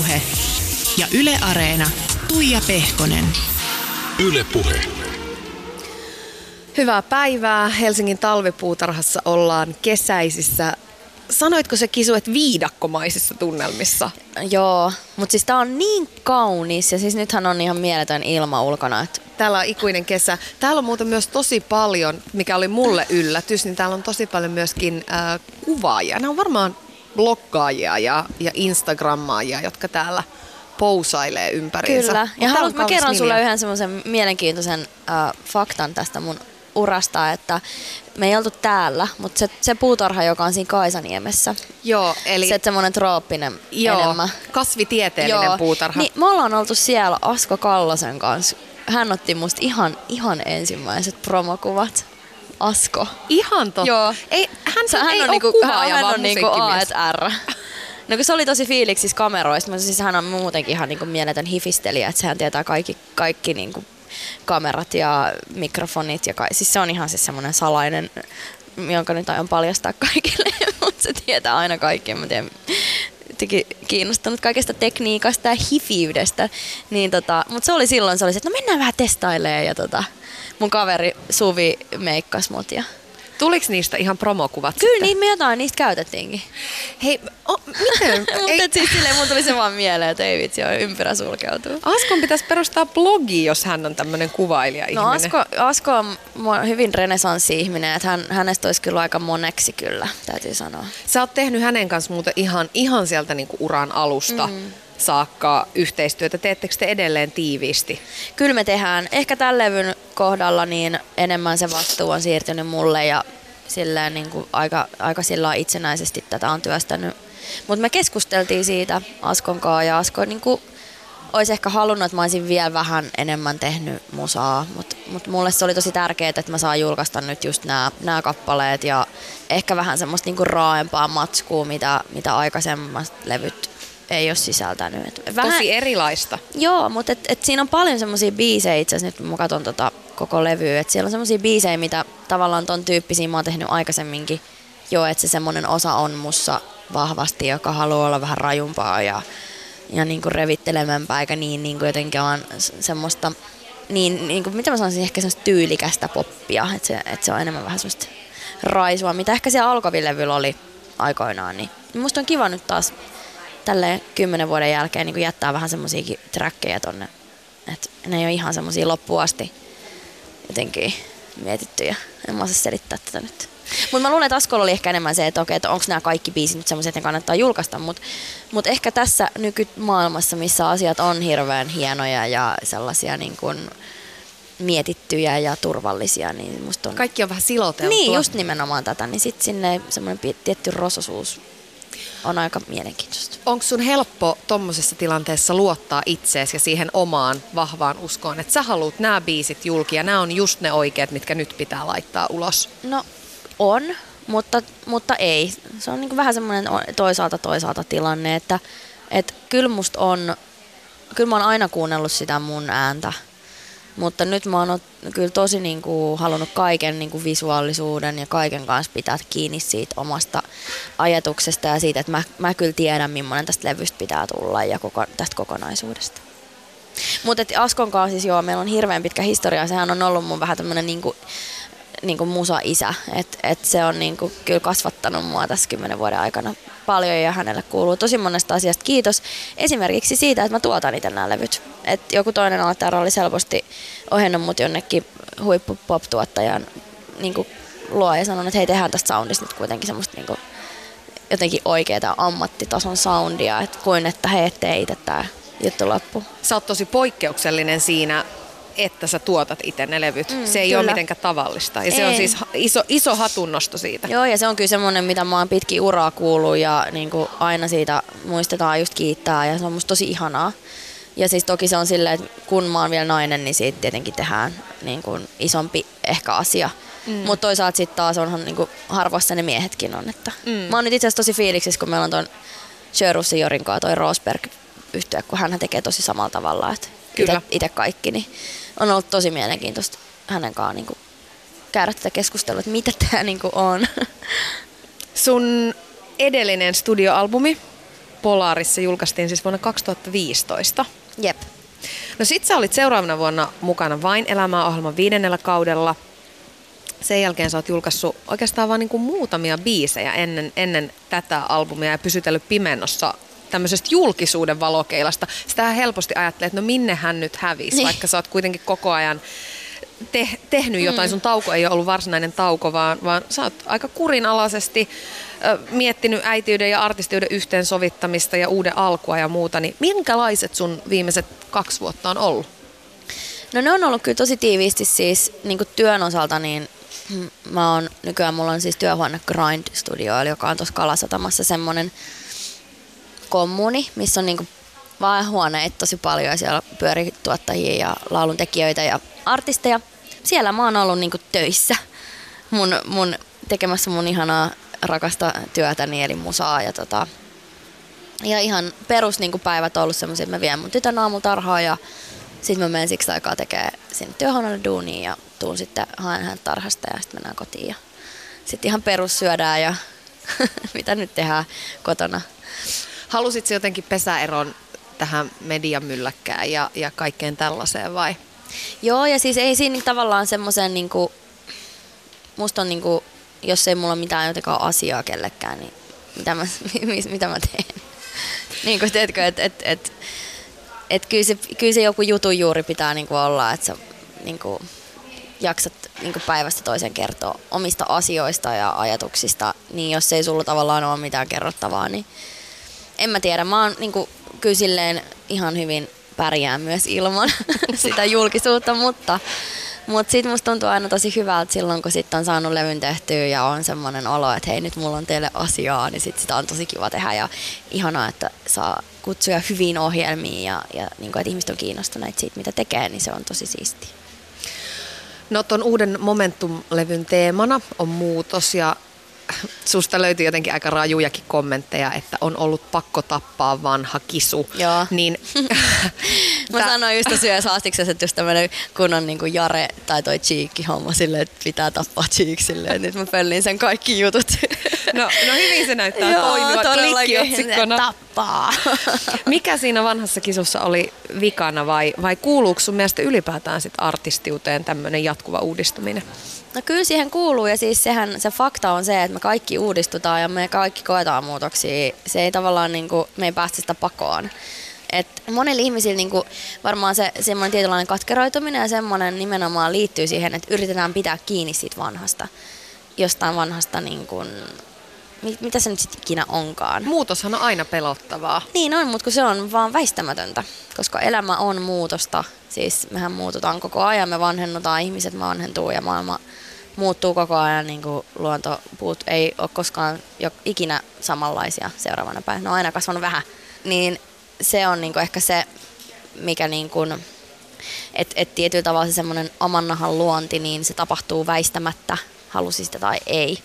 Puhe. Ja Yle Areena. Tuija Pehkonen. Yle Puhe. Hyvää päivää. Helsingin talvipuutarhassa ollaan kesäisissä. Sanoitko se Kisu, että viidakkomaisissa tunnelmissa? Joo, mutta siis tää on niin kaunis ja siis nythän on ihan mieletön ilma ulkona. Että Täällä on ikuinen kesä. Täällä on muuten myös tosi paljon, mikä oli mulle yllätys, niin täällä on tosi paljon myöskin äh, kuvaajia. Nämä on varmaan bloggaajia ja, ja Instagrammaajia, jotka täällä pousailee ympäriinsä. Kyllä. Ja haluan, mä kerron sulle yhden semmoisen mielenkiintoisen äh, faktan tästä mun urasta, että me ei oltu täällä, mutta se, se puutarha, joka on siinä Kaisaniemessä, Joo, eli se semmoinen trooppinen joo, enemmän. kasvitieteellinen puutarha. Niin, me ollaan oltu siellä Asko Kallosen kanssa. Hän otti musta ihan, ihan ensimmäiset promokuvat. Asko. Ihan totta. Joo. Ei, hän, Se- hän ei on niinku, kuvaaja, hän vaan on niinku A et R. No kun se oli tosi fiiliksissä kameroista, mutta siis hän on muutenkin ihan niinku mieletön hifistelijä, että sehän tietää kaikki, kaikki niinku kamerat ja mikrofonit ja kai, siis se on ihan siis semmoinen salainen, jonka nyt aion paljastaa kaikille, mutta se tietää aina kaikki, mä tiedän, kiinnostunut kaikesta tekniikasta ja hifiydestä, niin tota, mutta se oli silloin, se oli se, että no mennään vähän testailemaan ja tota, mun kaveri Suvi meikkas mut ja Tuliko niistä ihan promokuvat Kyllä sitten? niin me jotain niistä käytettiinkin. Hei, o, miten? Mutta siis silleen mun tuli se vaan mieleen, että ei vitsi, joo, ympyrä sulkeutuu. Askon pitäisi perustaa blogi, jos hän on tämmöinen kuvailija No Asko, Asko on hyvin renesanssi-ihminen, että hän, hänestä olisi kyllä aika moneksi kyllä, täytyy sanoa. Sä oot tehnyt hänen kanssa muuten ihan, ihan sieltä niinku uran alusta mm. saakka yhteistyötä. Teettekö te edelleen tiiviisti? Kyllä me tehdään. Ehkä tämän levyn kohdalla niin enemmän se vastuu on siirtynyt mulle ja silleen niin kuin aika, aika sillä itsenäisesti tätä on työstänyt. Mutta me keskusteltiin siitä Askon kanssa ja Asko niin kuin olisi ehkä halunnut, että mä olisin vielä vähän enemmän tehnyt musaa, mutta mut mulle se oli tosi tärkeää, että mä saan julkaista nyt just nämä kappaleet ja ehkä vähän semmoista niinku raaempaa matskua, mitä, mitä aikaisemmat levyt ei ole sisältänyt. Et vähän, Tosi erilaista. Joo, mutta et, et siinä on paljon semmoisia biisejä itse asiassa, nyt mä katson tota koko levyä, että siellä on semmoisia biisejä, mitä tavallaan ton tyyppisiä mä oon tehnyt aikaisemminkin jo, että se semmoinen osa on mussa vahvasti, joka haluaa olla vähän rajumpaa ja, ja niinku revittelemämpää, eikä niin niinku jotenkin vaan semmoista, niin, niinku, mitä mä sanoisin, ehkä semmoista tyylikästä poppia, että se, et se on enemmän vähän semmoista raisua, mitä ehkä siellä alkavilevyllä oli aikoinaan, niin musta on kiva nyt taas tälleen kymmenen vuoden jälkeen niin jättää vähän semmoisiakin trackeja tonne. Että ne ei ole ihan semmoisia loppuun asti jotenkin mietittyjä. En mä osaa selittää tätä nyt. Mutta mä luulen, että Askolla oli ehkä enemmän se, että okei, että onko nämä kaikki biisit nyt semmoisia, että ne kannattaa julkaista. Mutta mut ehkä tässä nykymaailmassa, missä asiat on hirveän hienoja ja sellaisia niin kuin mietittyjä ja turvallisia, niin musta on... Kaikki on vähän siloteltua. Niin, just nimenomaan tätä. Niin sitten sinne semmoinen tietty rososuus on aika mielenkiintoista. Onko sun helppo tommosessa tilanteessa luottaa itseesi ja siihen omaan vahvaan uskoon, että sä haluat nämä biisit julki ja nämä on just ne oikeat, mitkä nyt pitää laittaa ulos? No on, mutta, mutta ei. Se on niin vähän semmoinen toisaalta toisaalta tilanne, että et kyllä musta on, kyllä mä oon aina kuunnellut sitä mun ääntä, mutta nyt mä oon kyllä tosi niin kuin halunnut kaiken niin kuin visuaalisuuden ja kaiken kanssa pitää kiinni siitä omasta ajatuksesta ja siitä, että mä, mä kyllä tiedän, millainen tästä levystä pitää tulla ja koko, tästä kokonaisuudesta. Mutta Askon kanssa siis joo, meillä on hirveän pitkä historia. Sehän on ollut mun vähän tämmönen niinku, niinku musa-isä. Et, et se on niinku kyllä kasvattanut mua tässä kymmenen vuoden aikana paljon ja hänelle kuuluu tosi monesta asiasta kiitos. Esimerkiksi siitä, että mä tuotan itse nämä levyt. Et joku toinen aloittaja olisi helposti ohjannut mut jonnekin huippu pop-tuottajan niinku luo ja sanonut, että hei tehdään tästä soundista nyt kuitenkin semmoista niinku jotenkin oikeaa ammattitason soundia, että kuin että hei, ettei itse tää juttu loppu. Sä oot tosi poikkeuksellinen siinä, että sä tuotat itse ne levyt. Mm, se ei ole kyllä. mitenkään tavallista. Ja se on Ei. siis iso, iso hatunnosto siitä. Joo, ja se on kyllä semmoinen, mitä mä oon pitkin uraa kuullut ja niin kuin aina siitä muistetaan just kiittää ja se on musta tosi ihanaa. Ja siis toki se on silleen, että kun mä oon vielä nainen, niin siitä tietenkin tehdään niin kuin isompi ehkä asia. Mm. Mutta toisaalta sitten taas onhan niin kuin harvassa ne miehetkin on. Että mm. Mä oon nyt itse asiassa tosi fiiliksissä, kun meillä on ton Sjörussin Jorin kanssa toi Rosberg yhtyä, kun hän tekee tosi samalla tavalla. Että Kyllä. itse kaikki, niin on ollut tosi mielenkiintoista hänen kanssaan niin kuin käydä tätä keskustelua, että mitä tämä niin kuin on. Sun edellinen studioalbumi Polaarissa julkaistiin siis vuonna 2015. Jep. No sit sä olit seuraavana vuonna mukana Vain elämää ohjelman viidennellä kaudella. Sen jälkeen sä oot julkaissut oikeastaan vain niin kuin muutamia biisejä ennen, ennen tätä albumia ja pysytellyt pimennossa tämmöisestä julkisuuden valokeilasta. Sitä helposti ajattelee, että no minne hän nyt hävisi, Niin. vaikka sä oot kuitenkin koko ajan te- tehnyt jotain. Sun tauko ei ole ollut varsinainen tauko, vaan, vaan sä oot aika kurinalaisesti ö, miettinyt äitiyden ja artistiyden yhteensovittamista ja uuden alkua ja muuta. Niin minkälaiset sun viimeiset kaksi vuotta on ollut? No ne on ollut kyllä tosi tiiviisti siis niin työn osalta, niin mm, mä oon, nykyään mulla on siis työhuone Grind Studio, eli joka on tuossa Kalasatamassa semmonen kommuni, missä on niinku vaan huoneet tosi paljon ja siellä pyörii tuottajia ja lauluntekijöitä ja artisteja. Siellä mä oon ollut niinku töissä mun, mun, tekemässä mun ihanaa rakasta työtäni eli musaa ja tota, ja ihan perus niin kuin päivät on ollut semmoisia, että mä vien mun tytön aamutarhaa ja sitten mä menen siksi aikaa tekee sinne työhuoneelle duuniin ja tuun sitten haen hän tarhasta ja sitten mennään kotiin. Ja sitten ihan perus syödään ja mitä nyt tehdään kotona. Halusit jotenkin pesäeron tähän mediamylläkkään ja, ja kaikkeen tällaiseen vai? Joo, ja siis ei siinä tavallaan semmoisen niinku, musta on niinku, jos ei mulla mitään jotenkaan asiaa kellekään, niin mitä mä, mitä mä teen? niin kuin teetkö, että et, et, et kyllä, se, kyllä se joku jutun juuri pitää niinku olla, että sä niinku, jaksat niinku päivästä toisen kertoa omista asioista ja ajatuksista, niin jos ei sulla tavallaan ole mitään kerrottavaa, niin en mä tiedä. Mä oon niinku, kyllä silleen ihan hyvin pärjään myös ilman sitä julkisuutta, mutta, mutta sitten musta tuntuu aina tosi hyvältä silloin, kun sit on saanut levyn tehtyä ja on semmoinen olo, että hei nyt mulla on teille asiaa, niin sit sitä on tosi kiva tehdä ja ihanaa, että saa kutsuja hyviin ohjelmiin ja, ja niin kuin, että ihmiset on kiinnostuneita siitä, mitä tekee, niin se on tosi siistiä. No ton uuden Momentum-levyn teemana on muutos ja susta löytyy jotenkin aika rajujakin kommentteja, että on ollut pakko tappaa vanha kisu. Joo. Niin, Mä sanoin just tosi yhdessä haastiksessa, että just tämmönen kunnon niinku Jare tai toi Cheekki homma silleen, että pitää tappaa Cheek silleen, nyt mä pöllin sen kaikki jutut. no, no hyvin se näyttää toimiva klikkiotsikkona. Tappaa. Mikä siinä vanhassa kisussa oli vikana vai, vai kuuluuko sun mielestä ylipäätään sit artistiuteen tämmöinen jatkuva uudistuminen? No kyllä siihen kuuluu ja siis sehän se fakta on se, että me kaikki uudistutaan ja me kaikki koetaan muutoksia. Se ei tavallaan niinku, me ei päästä sitä pakoon. Et monilla ihmisillä niinku, varmaan se semmoinen tietynlainen katkeroituminen ja semmoinen nimenomaan liittyy siihen, että yritetään pitää kiinni siitä vanhasta. Jostain vanhasta, niinku, mit, mitä se nyt sitten ikinä onkaan. Muutoshan on aina pelottavaa. Niin on, mutta kun se on vaan väistämätöntä, koska elämä on muutosta. Siis mehän muututaan koko ajan, me vanhennutaan, ihmiset vanhentuu ja maailma muuttuu koko ajan, niin kuin luontopuut ei ole koskaan jo, ikinä samanlaisia seuraavana päivänä. Ne on aina kasvanut vähän. Niin se on niin kuin ehkä se, mikä niin kuin, että et tietyllä tavalla se semmoinen oman nahan luonti, niin se tapahtuu väistämättä, halusi sitä tai ei.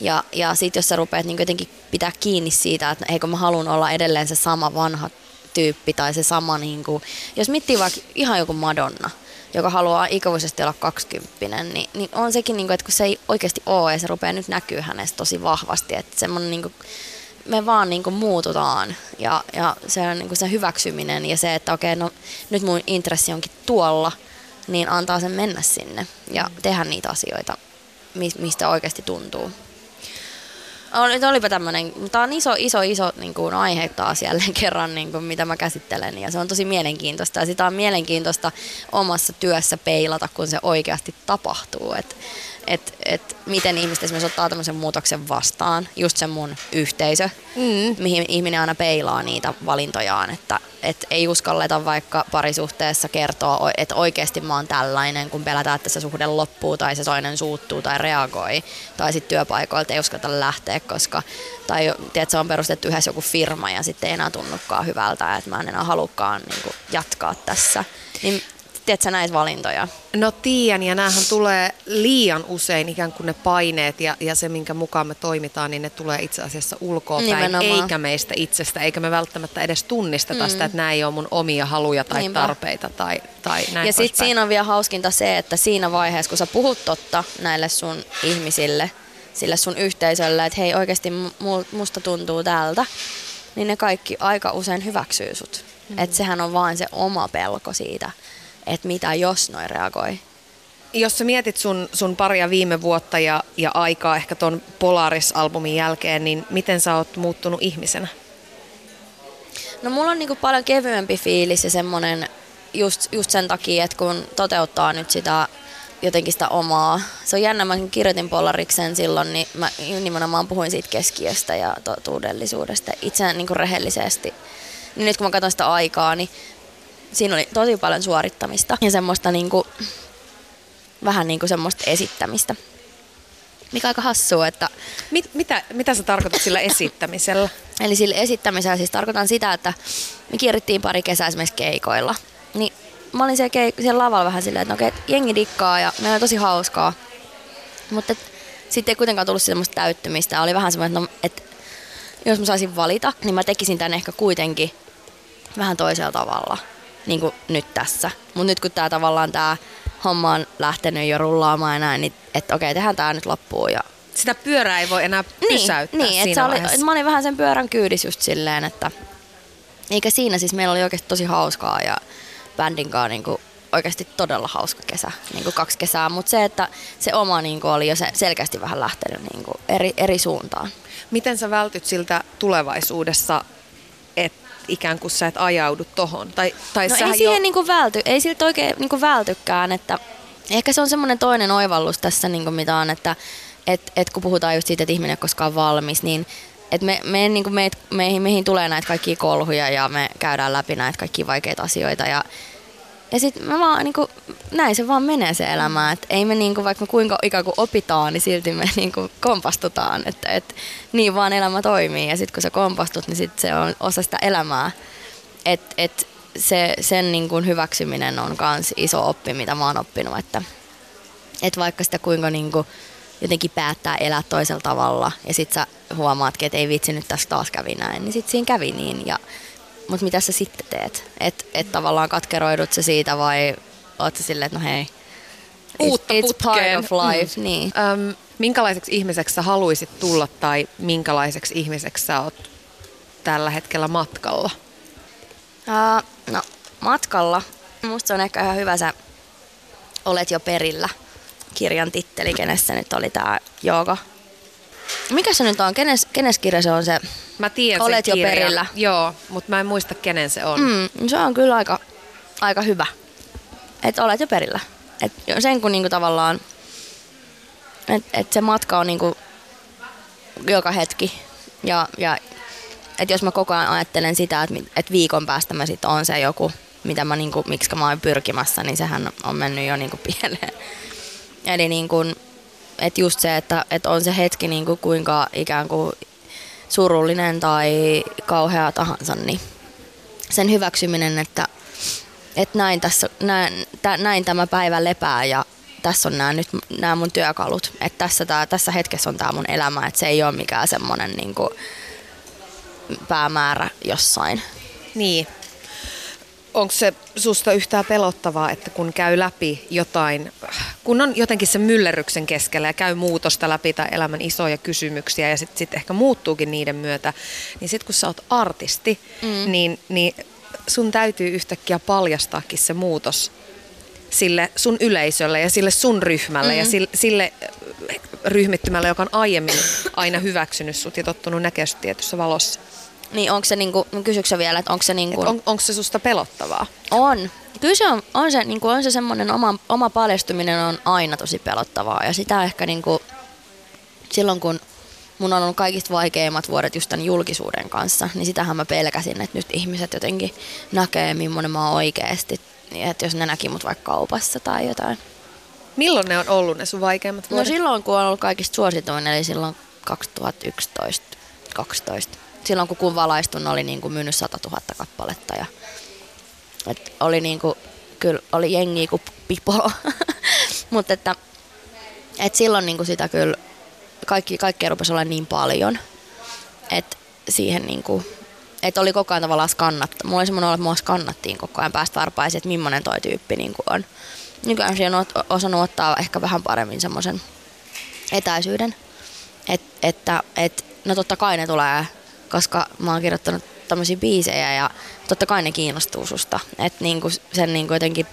Ja, ja sitten jos sä rupeat niin jotenkin pitää kiinni siitä, että eikö mä haluan olla edelleen se sama vanha tyyppi tai se sama, niin kuin, jos miettii vaikka ihan joku Madonna, joka haluaa ikuisesti olla 20, niin, niin on sekin, niin kuin, että kun se ei oikeasti ole ja se rupeaa nyt näkyy hänestä tosi vahvasti, että semmoinen niin kuin, me vaan niin kuin muututaan ja, ja se on niin kuin se hyväksyminen ja se, että okei, no nyt mun intressi onkin tuolla, niin antaa sen mennä sinne ja tehdä niitä asioita, mis- mistä oikeasti tuntuu. Oli, olipa tämmöinen, tämä on iso, iso, iso niin kuin aihe taas jälleen kerran, niin kuin, mitä mä käsittelen. Ja se on tosi mielenkiintoista. Ja sitä on mielenkiintoista omassa työssä peilata, kun se oikeasti tapahtuu. Että et, miten ihmiset esimerkiksi ottaa tämmöisen muutoksen vastaan, just se mun yhteisö, mm. mihin ihminen aina peilaa niitä valintojaan, että et ei uskalleta vaikka parisuhteessa kertoa, että oikeasti mä oon tällainen, kun pelätään, että se suhde loppuu tai se toinen suuttuu tai reagoi, tai sitten työpaikoilta ei uskata lähteä, koska, tai tiedät, se on perustettu yhdessä joku firma ja sitten ei enää tunnukaan hyvältä, että mä en enää halukkaan niin jatkaa tässä. Niin tiedätkö näitä valintoja? No tiedän, ja näähän tulee liian usein ikään kuin ne paineet ja, ja se, minkä mukaan me toimitaan, niin ne tulee itse asiassa ulkoa päin, eikä meistä itsestä, eikä me välttämättä edes tunnisteta mm. sitä, että nämä ei ole mun omia haluja tai Niinpä. tarpeita tai, tai näin Ja sitten siinä on vielä hauskinta se, että siinä vaiheessa, kun sä puhut totta näille sun ihmisille, sille sun yhteisölle, että hei oikeasti mu- musta tuntuu tältä, niin ne kaikki aika usein hyväksyy sut. Mm. Että sehän on vain se oma pelko siitä, että mitä jos noin reagoi. Jos sä mietit sun, sun paria viime vuotta ja, ja aikaa ehkä ton Polaris-albumin jälkeen, niin miten sä oot muuttunut ihmisenä? No mulla on niinku paljon kevyempi fiilis ja semmonen just, just sen takia, että kun toteuttaa nyt sitä jotenkin sitä omaa. Se on jännä, mä kirjoitin Polariksen silloin, niin mä nimenomaan puhuin siitä keskiöstä ja totuudellisuudesta itse niin kuin rehellisesti. Niin nyt kun mä katson sitä aikaa, niin siinä oli tosi paljon suorittamista ja semmoista niin kuin, vähän niin kuin semmoista esittämistä. Mikä aika hassua, että... Mit, mitä, mitä sä tarkoitat sillä esittämisellä? Eli sillä esittämisellä siis tarkoitan sitä, että me kierrittiin pari kesää esimerkiksi keikoilla. Niin mä olin siellä, keik- siellä lavalla vähän silleen, että no okei, jengi dikkaa ja meillä on tosi hauskaa. Mutta sitten ei kuitenkaan tullut semmoista täyttymistä. Oli vähän semmoinen, että, no, että jos mä saisin valita, niin mä tekisin tän ehkä kuitenkin vähän toisella tavalla, niin kuin nyt tässä. Mutta nyt kun tää tavallaan tää homma on lähtenyt jo rullaamaan ja näin, niin että okei, tehdään tää nyt loppuun ja sitä pyörää ei voi enää niin, pysäyttää niin, siinä että oli, mä olin vähän sen pyörän kyydissä just silleen, että eikä siinä siis meillä oli oikeasti tosi hauskaa ja bändin kanssa niin kuin oikeasti todella hauska kesä, niin kuin kaksi kesää, mutta se, että se oma niin kuin oli jo se, selkeästi vähän lähtenyt niin kuin eri, eri suuntaan. Miten sä vältyt siltä tulevaisuudessa, että ikään kuin sä et ajaudu tohon? Tai, tai No ei siihen jo... niin kuin välty, ei siltä oikein niin kuin vältykään, että ehkä se on semmoinen toinen oivallus tässä, niin kuin mitä on, että et, et kun puhutaan just siitä, että ihminen ei ole koskaan valmis, niin et me, me, niin kuin meit, meihin, meihin tulee näitä kaikkia kolhuja ja me käydään läpi näitä kaikkia vaikeita asioita ja ja sitten mä vaan, niin kuin, näin se vaan menee se elämä, että ei me niin kuin, vaikka me kuinka ikään kuin opitaan, niin silti me niin kuin kompastutaan, että et, niin vaan elämä toimii ja sitten kun sä kompastut, niin sit se on osa sitä elämää. Että et se, sen niin kuin hyväksyminen on myös iso oppi, mitä mä oon oppinut, että et vaikka sitä kuinka niin kuin, jotenkin päättää elää toisella tavalla ja sit sä huomaatkin, että ei vitsi nyt tässä taas kävi näin, niin sit siinä kävi niin ja mutta mitä sä sitten teet? Että et tavallaan katkeroidut sä siitä vai oot sä silleen, että no hei, Uutta it's, it's part putkeen. of life. Mm. Niin. Öm, minkälaiseksi ihmiseksi sä haluaisit tulla tai minkälaiseksi ihmiseksi sä oot tällä hetkellä matkalla? Uh, no, matkalla. Musta se on ehkä ihan hyvä se Olet jo perillä kirjan titteli, kenessä nyt oli tää jooga. Mikä se nyt on? Kenes, kenes kirja se on se? Mä tiedän Olet sen jo kirjan. perillä. Joo, mutta mä en muista kenen se on. Mm, se on kyllä aika, aika hyvä. Että olet jo perillä. Et sen kun niinku tavallaan, että et se matka on niinku joka hetki. Ja, ja että jos mä koko ajan ajattelen sitä, että et viikon päästä mä sit on se joku, mitä mä niinku, miksi mä oon pyrkimässä, niin sehän on mennyt jo niinku pieleen. Eli niinku, että just se, että et on se hetki niinku kuinka ikään kuin surullinen tai kauhea tahansa, niin sen hyväksyminen, että, että näin, tässä, näin, tä, näin tämä päivä lepää ja tässä on nämä, nyt nämä mun työkalut. Että tässä, tää, tässä hetkessä on tämä mun elämä, että se ei ole mikään semmoinen niin kuin päämäärä jossain. Niin. Onko se susta yhtään pelottavaa, että kun käy läpi jotain, kun on jotenkin se myllerryksen keskellä ja käy muutosta läpi tai elämän isoja kysymyksiä ja sitten sit ehkä muuttuukin niiden myötä, niin sitten kun sä oot artisti, mm. niin, niin sun täytyy yhtäkkiä paljastaakin se muutos sille sun yleisölle ja sille sun ryhmälle mm. ja sille, sille ryhmittymälle, joka on aiemmin aina hyväksynyt sut ja tottunut näkemään sut tietyssä valossa. Niin onko se, niinku, kysyksä vielä, että onko se niinku... On, onko se susta pelottavaa? On. Kyllä se on, on se, niinku, on se semmoinen oma, oma paljastuminen on aina tosi pelottavaa ja sitä ehkä niinku, silloin kun mun on ollut kaikista vaikeimmat vuodet just tämän julkisuuden kanssa, niin sitähän mä pelkäsin, että nyt ihmiset jotenkin näkee, millainen mä oon oikeasti. Että jos ne näki mut vaikka kaupassa tai jotain. Milloin ne on ollut ne sun vaikeimmat No vuodet? silloin, kun on ollut kaikista suosituin, eli silloin 2011-2012. Silloin, kun kun valaistun, oli niin kuin myynyt 100 000 kappaletta. Ja, et oli niin kuin, kyllä oli jengiä kuin pipo. Mutta että, et silloin niin kuin sitä kyllä, kaikki, kaikkea rupesi olla niin paljon, että siihen niin kuin, että oli koko ajan tavallaan skannattu. Mulla oli semmoinen olo, että mua skannattiin koko ajan päästä varpaisin, että millainen toi tyyppi niin kuin on. Nykyään siihen on osannut ottaa ehkä vähän paremmin semmoisen etäisyyden. Et, että et, no totta kai ne tulee koska mä oon kirjoittanut tämmöisiä biisejä ja totta kai ne kiinnostuu susta. Että niinku sen niinku jotenkin,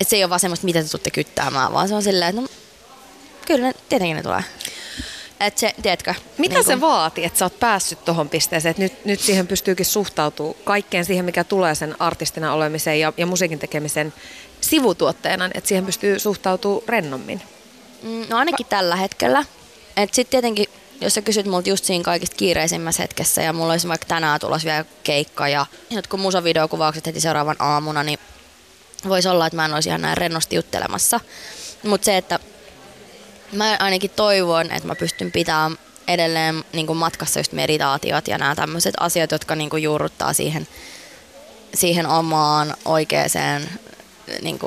että se ei ole vaan semmoista, mitä te tuutte kyttäämään, vaan se on silleen, että no kyllä ne, tietenkin ne tulee. Et se, tiedätkö? Mitä niinku- se vaati, että sä oot päässyt tuohon pisteeseen, että nyt, nyt siihen pystyykin suhtautuu kaikkeen siihen, mikä tulee sen artistina olemiseen ja, ja musiikin tekemisen sivutuotteena, että siihen pystyy suhtautuu rennommin? Mm, No ainakin tällä hetkellä. Et sit tietenkin, jos sä kysyt multa just siinä kaikista kiireisimmässä hetkessä ja mulla olisi vaikka tänään tulossa vielä keikka ja jotkut musavideokuvaukset heti seuraavan aamuna, niin voisi olla, että mä en olisi ihan näin rennosti juttelemassa. Mutta se, että mä ainakin toivon, että mä pystyn pitämään edelleen niin matkassa just meditaatiot ja nämä tämmöiset asiat, jotka niin juurruttaa siihen, siihen omaan oikeaan niin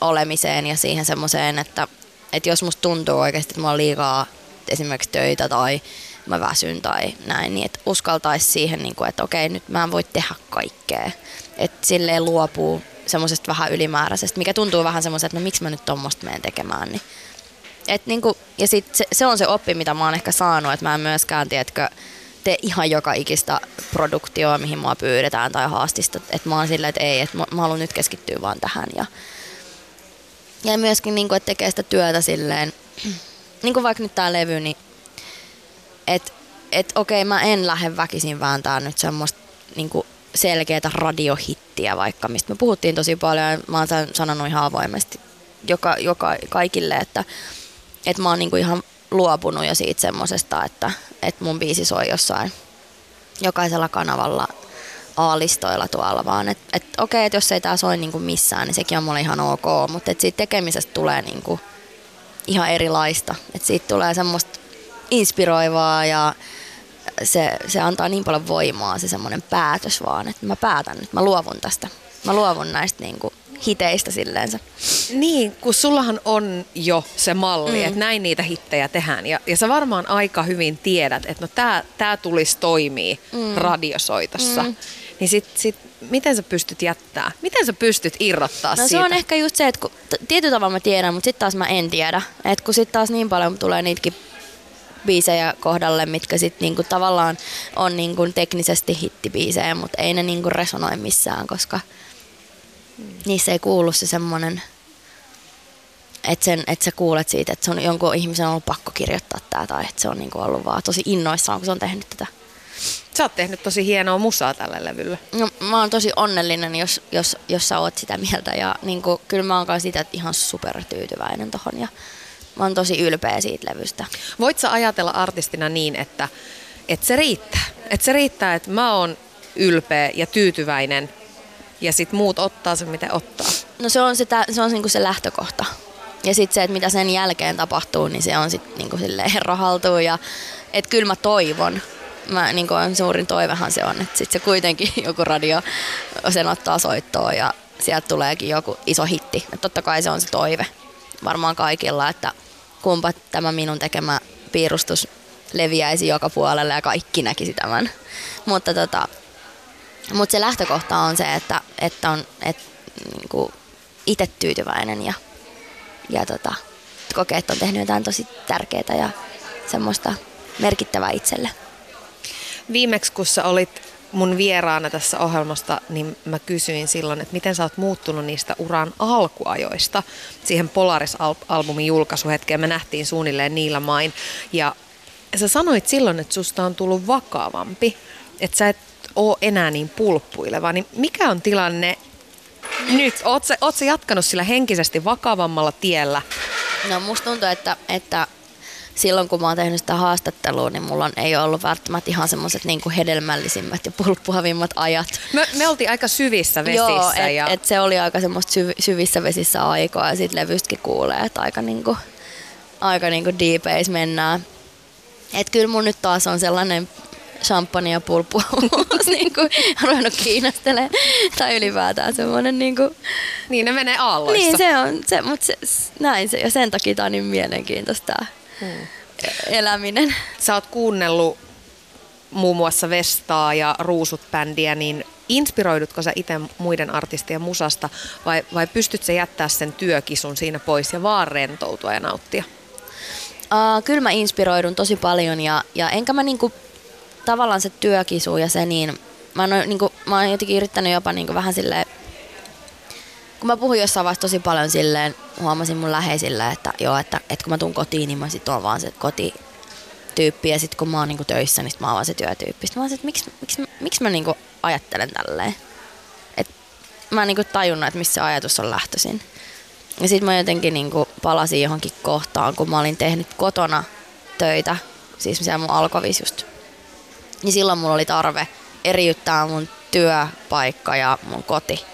olemiseen ja siihen semmoiseen, että, että jos musta tuntuu oikeasti, että mulla on liikaa esimerkiksi töitä tai mä väsyn tai näin, niin että uskaltaisi siihen, niin kuin, että okei, nyt mä en voi tehdä kaikkea. Että silleen luopuu semmoisesta vähän ylimääräisestä, mikä tuntuu vähän semmoiselta, että no miksi mä nyt tuommoista menen tekemään, niin et niinku, ja sit se, se, on se oppi, mitä mä oon ehkä saanut, että mä en myöskään, tiedätkö, tee ihan joka ikistä produktioa, mihin mua pyydetään tai haastista. Että mä oon silleen, että ei, että mä, mä haluan nyt keskittyä vaan tähän. Ja, ja myöskin, niinku, että tekee sitä työtä silleen, niin kuin vaikka nyt tää levy, niin että et, okei, mä en lähde väkisin vääntää nyt semmoista niinku, selkeätä radiohittiä vaikka, mistä me puhuttiin tosi paljon. ja Mä oon sanonut ihan avoimesti joka, joka, kaikille, että et mä oon niinku ihan luopunut jo siitä semmosesta, että et mun biisi soi jossain jokaisella kanavalla A-listoilla tuolla, vaan että et, okei, että jos ei tää soi niinku missään, niin sekin on mulle ihan ok, mutta et siitä tekemisestä tulee niinku ihan erilaista. Et siitä tulee semmoista inspiroivaa ja se, se antaa niin paljon voimaa se semmoinen päätös vaan, että mä päätän nyt, mä luovun tästä. Mä luovun näistä niinku hiteistä silleensä. Niin, kun sullahan on jo se malli, mm. että näin niitä hittejä tehdään. Ja, ja sä varmaan aika hyvin tiedät, että no tää, tää tulisi toimii mm. radiosoitossa. Mm. Niin sit, sit, miten sä pystyt jättää? Miten sä pystyt irrottaa No siitä? se on ehkä just se, että kun, tietyllä tavalla mä tiedän, mutta sitten taas mä en tiedä. Että kun sitten taas niin paljon tulee niitäkin biisejä kohdalle, mitkä sitten niinku tavallaan on niinku teknisesti hittibiisejä, mutta ei ne niinku resonoi missään, koska niissä ei kuulu se semmoinen, että, sen, että sä kuulet siitä, että se on jonkun ihmisen ollut pakko kirjoittaa tämä tai että se on niinku ollut vaan tosi innoissaan, kun se on tehnyt tätä. Sä oot tehnyt tosi hienoa musaa tällä levyllä. No, mä oon tosi onnellinen, jos, jos, jos sä oot sitä mieltä ja niin kuin, kyllä mä oon kanssa sitä ihan supertyytyväinen tohon ja mä oon tosi ylpeä siitä levystä. Voit sä ajatella artistina niin, että, että se riittää? Että se riittää, että mä oon ylpeä ja tyytyväinen ja sit muut ottaa sen, mitä ottaa. No se on, sitä, se, on niinku se lähtökohta. Ja sitten se, että mitä sen jälkeen tapahtuu, niin se on sitten niinku silleen herrohaltuu. Ja että kyllä mä toivon, mä, niin kuin suurin toivehan se on, että sitten se kuitenkin joku radio sen ottaa soittoon ja sieltä tuleekin joku iso hitti. Et totta kai se on se toive varmaan kaikilla, että kumpa tämä minun tekemä piirustus leviäisi joka puolelle ja kaikki näkisi tämän. Mutta tota, mut se lähtökohta on se, että, että on et, niinku, itse tyytyväinen ja, ja tota, kokee, että on tehnyt jotain tosi tärkeää ja semmoista merkittävää itselle. Viimeksi kun sä olit mun vieraana tässä ohjelmasta, niin mä kysyin silloin, että miten sä oot muuttunut niistä uran alkuajoista siihen Polaris-albumin julkaisuhetkeen. Me nähtiin suunnilleen niillä main. Ja sä sanoit silloin, että susta on tullut vakavampi, että sä et oo enää niin pulppuileva. Niin mikä on tilanne nyt? Oot sä, oot sä jatkanut sillä henkisesti vakavammalla tiellä? No musta tuntuu, että, että silloin kun mä oon tehnyt sitä haastattelua, niin mulla on, ei ole ollut välttämättä ihan semmoiset niin hedelmällisimmät ja pulppuhavimmat ajat. Me, me oltiin aika syvissä vesissä. Joo, et, ja... et se oli aika semmoista syv, syvissä vesissä aikaa ja siitä levystäkin kuulee, että aika niinku, aika niinku deep ace mennään. Et kyllä mun nyt taas on sellainen champagne ja pulppu niin kuin, ruvennut kiinnostelemaan. Tai ylipäätään semmoinen niin kuin, Niin ne menee aalloissa. Niin se on, se, mutta se, näin se, ja sen takia tää on niin mielenkiintoista tää hmm. eläminen. Sä oot kuunnellut muun muassa Vestaa ja Ruusut-bändiä, niin inspiroidutko sä itse muiden artistien musasta vai, vai pystyt sä jättää sen työkisun siinä pois ja vaan rentoutua ja nauttia? Uh, kyllä mä inspiroidun tosi paljon ja, ja enkä mä niinku tavallaan se työkisu ja se niin, mä oon, niin kuin, mä oon jotenkin yrittänyt jopa niin kuin vähän silleen, kun mä puhun jossain vaiheessa tosi paljon silleen, huomasin mun läheisille, että joo, että, että kun mä tuun kotiin, niin mä sit oon vaan se koti, tyyppi ja sitten kun mä oon niinku töissä, niin sit mä oon vaan se työtyyppi. Sitten mä oon että miksi, miksi, miksi mä niinku ajattelen tälleen. Et mä en niinku tajunnut, että missä ajatus on lähtöisin. Ja sitten mä jotenkin niinku palasin johonkin kohtaan, kun mä olin tehnyt kotona töitä, siis siellä mun alkovis just. Niin silloin mulla oli tarve eriyttää mun työpaikka ja mun koti.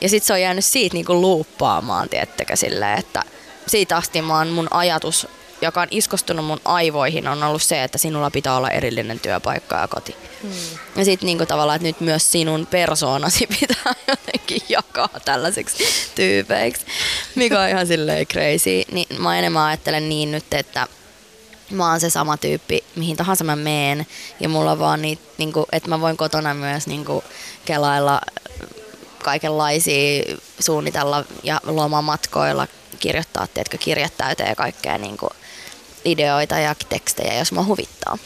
Ja sitten se on jäänyt siitä niinku luuppaamaan, tiettäkö, silleen, että siitä asti mä oon mun ajatus joka on iskostunut mun aivoihin, on ollut se, että sinulla pitää olla erillinen työpaikka ja koti. Hmm. Ja sitten niinku tavallaan, että nyt myös sinun persoonasi pitää jotenkin jakaa tällaiseksi tyypeiksi, mikä on ihan silleen crazy. Niin mä enemmän ajattelen niin nyt, että mä oon se sama tyyppi, mihin tahansa mä meen. Ja mulla on vaan niitä, niinku, että mä voin kotona myös niinku, kelailla kaikenlaisia suunnitella ja lomamatkoilla kirjoittaa, teetkö kirjat täyteen ja kaikkea niin kuin, ideoita ja tekstejä, jos mua huvittaa.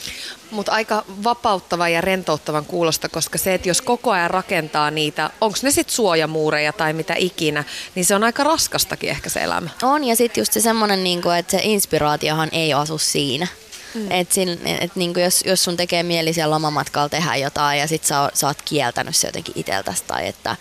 Mutta aika vapauttava ja rentouttavan kuulosta, koska se, että jos koko ajan rakentaa niitä, onko ne sitten suojamuureja tai mitä ikinä, niin se on aika raskastakin ehkä se elämä. On, ja sitten just se semmoinen, niinku, että se inspiraatiohan ei asu siinä. Mm. Et sin, et niinku jos, jos sun tekee mieli siellä lomamatkalla tehdä jotain ja sit sä, sä oot kieltänyt se jotenkin iteltäsi tai että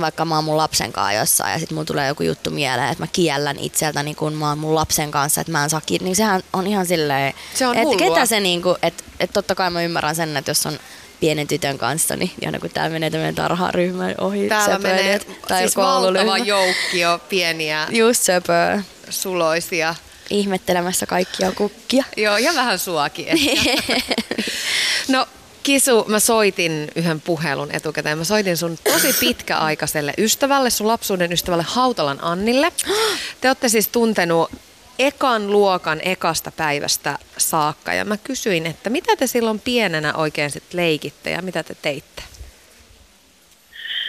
vaikka mä oon mun lapsen kanssa jossain ja sitten mulla tulee joku juttu mieleen, että mä kiellän itseltäni, kun mä oon mun lapsen kanssa, että mä en saa kiinni, niin sehän on ihan silleen, se on että ketä se niinku, että et totta kai mä ymmärrän sen, että jos on pienen tytön kanssa, niin aina kun täällä menee tämmöinen tarharyhmä ohi Täällä menee tai siis valtava joukkio pieniä Just söpö. suloisia. Ihmettelemässä kaikkia kukkia. Joo, ja vähän suakin. no Kisu, mä soitin yhden puhelun etukäteen. Mä soitin sun tosi pitkäaikaiselle ystävälle, sun lapsuuden ystävälle Hautalan Annille. Te olette siis tuntenut ekan luokan ekasta päivästä saakka ja mä kysyin, että mitä te silloin pienenä oikein sit leikitte ja mitä te teitte?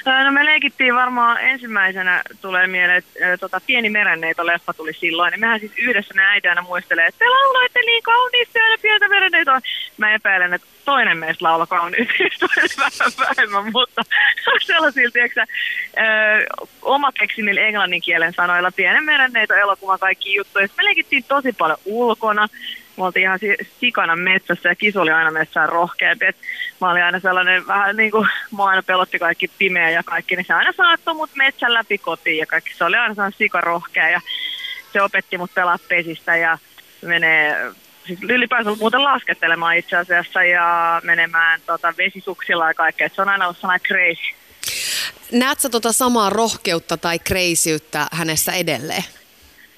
No me leikittiin varmaan ensimmäisenä tulee mieleen, että tota, Pieni merenneito leffa tuli silloin. Ja mehän siis yhdessä me äiti aina muistelee, että te lauloitte niin kauniisti aina pientä merenneitoa. Mä epäilen, että toinen meistä laula kauniisti, toinen vähän vähemmän, mutta sellaisilla, tiedätkö, oma keksimillä englannin kielen sanoilla pienen merenneito elokuva kaikki juttuja. Me leikittiin tosi paljon ulkona me oltiin ihan sikana metsässä ja kisu oli aina metsään rohkeampi. Et mä olin aina sellainen vähän niin kuin, mua aina pelotti kaikki pimeä ja kaikki, niin se aina saattoi mut metsän läpi kotiin ja kaikki. Se oli aina sellainen sikarohkea ja se opetti mut pelaa pesistä ja menee siis ylipäänsä muuten laskettelemaan itse asiassa ja menemään tota, vesisuksilla ja kaikkea. se on aina ollut sellainen crazy. Näetkö tota samaa rohkeutta tai kreisyyttä hänessä edelleen?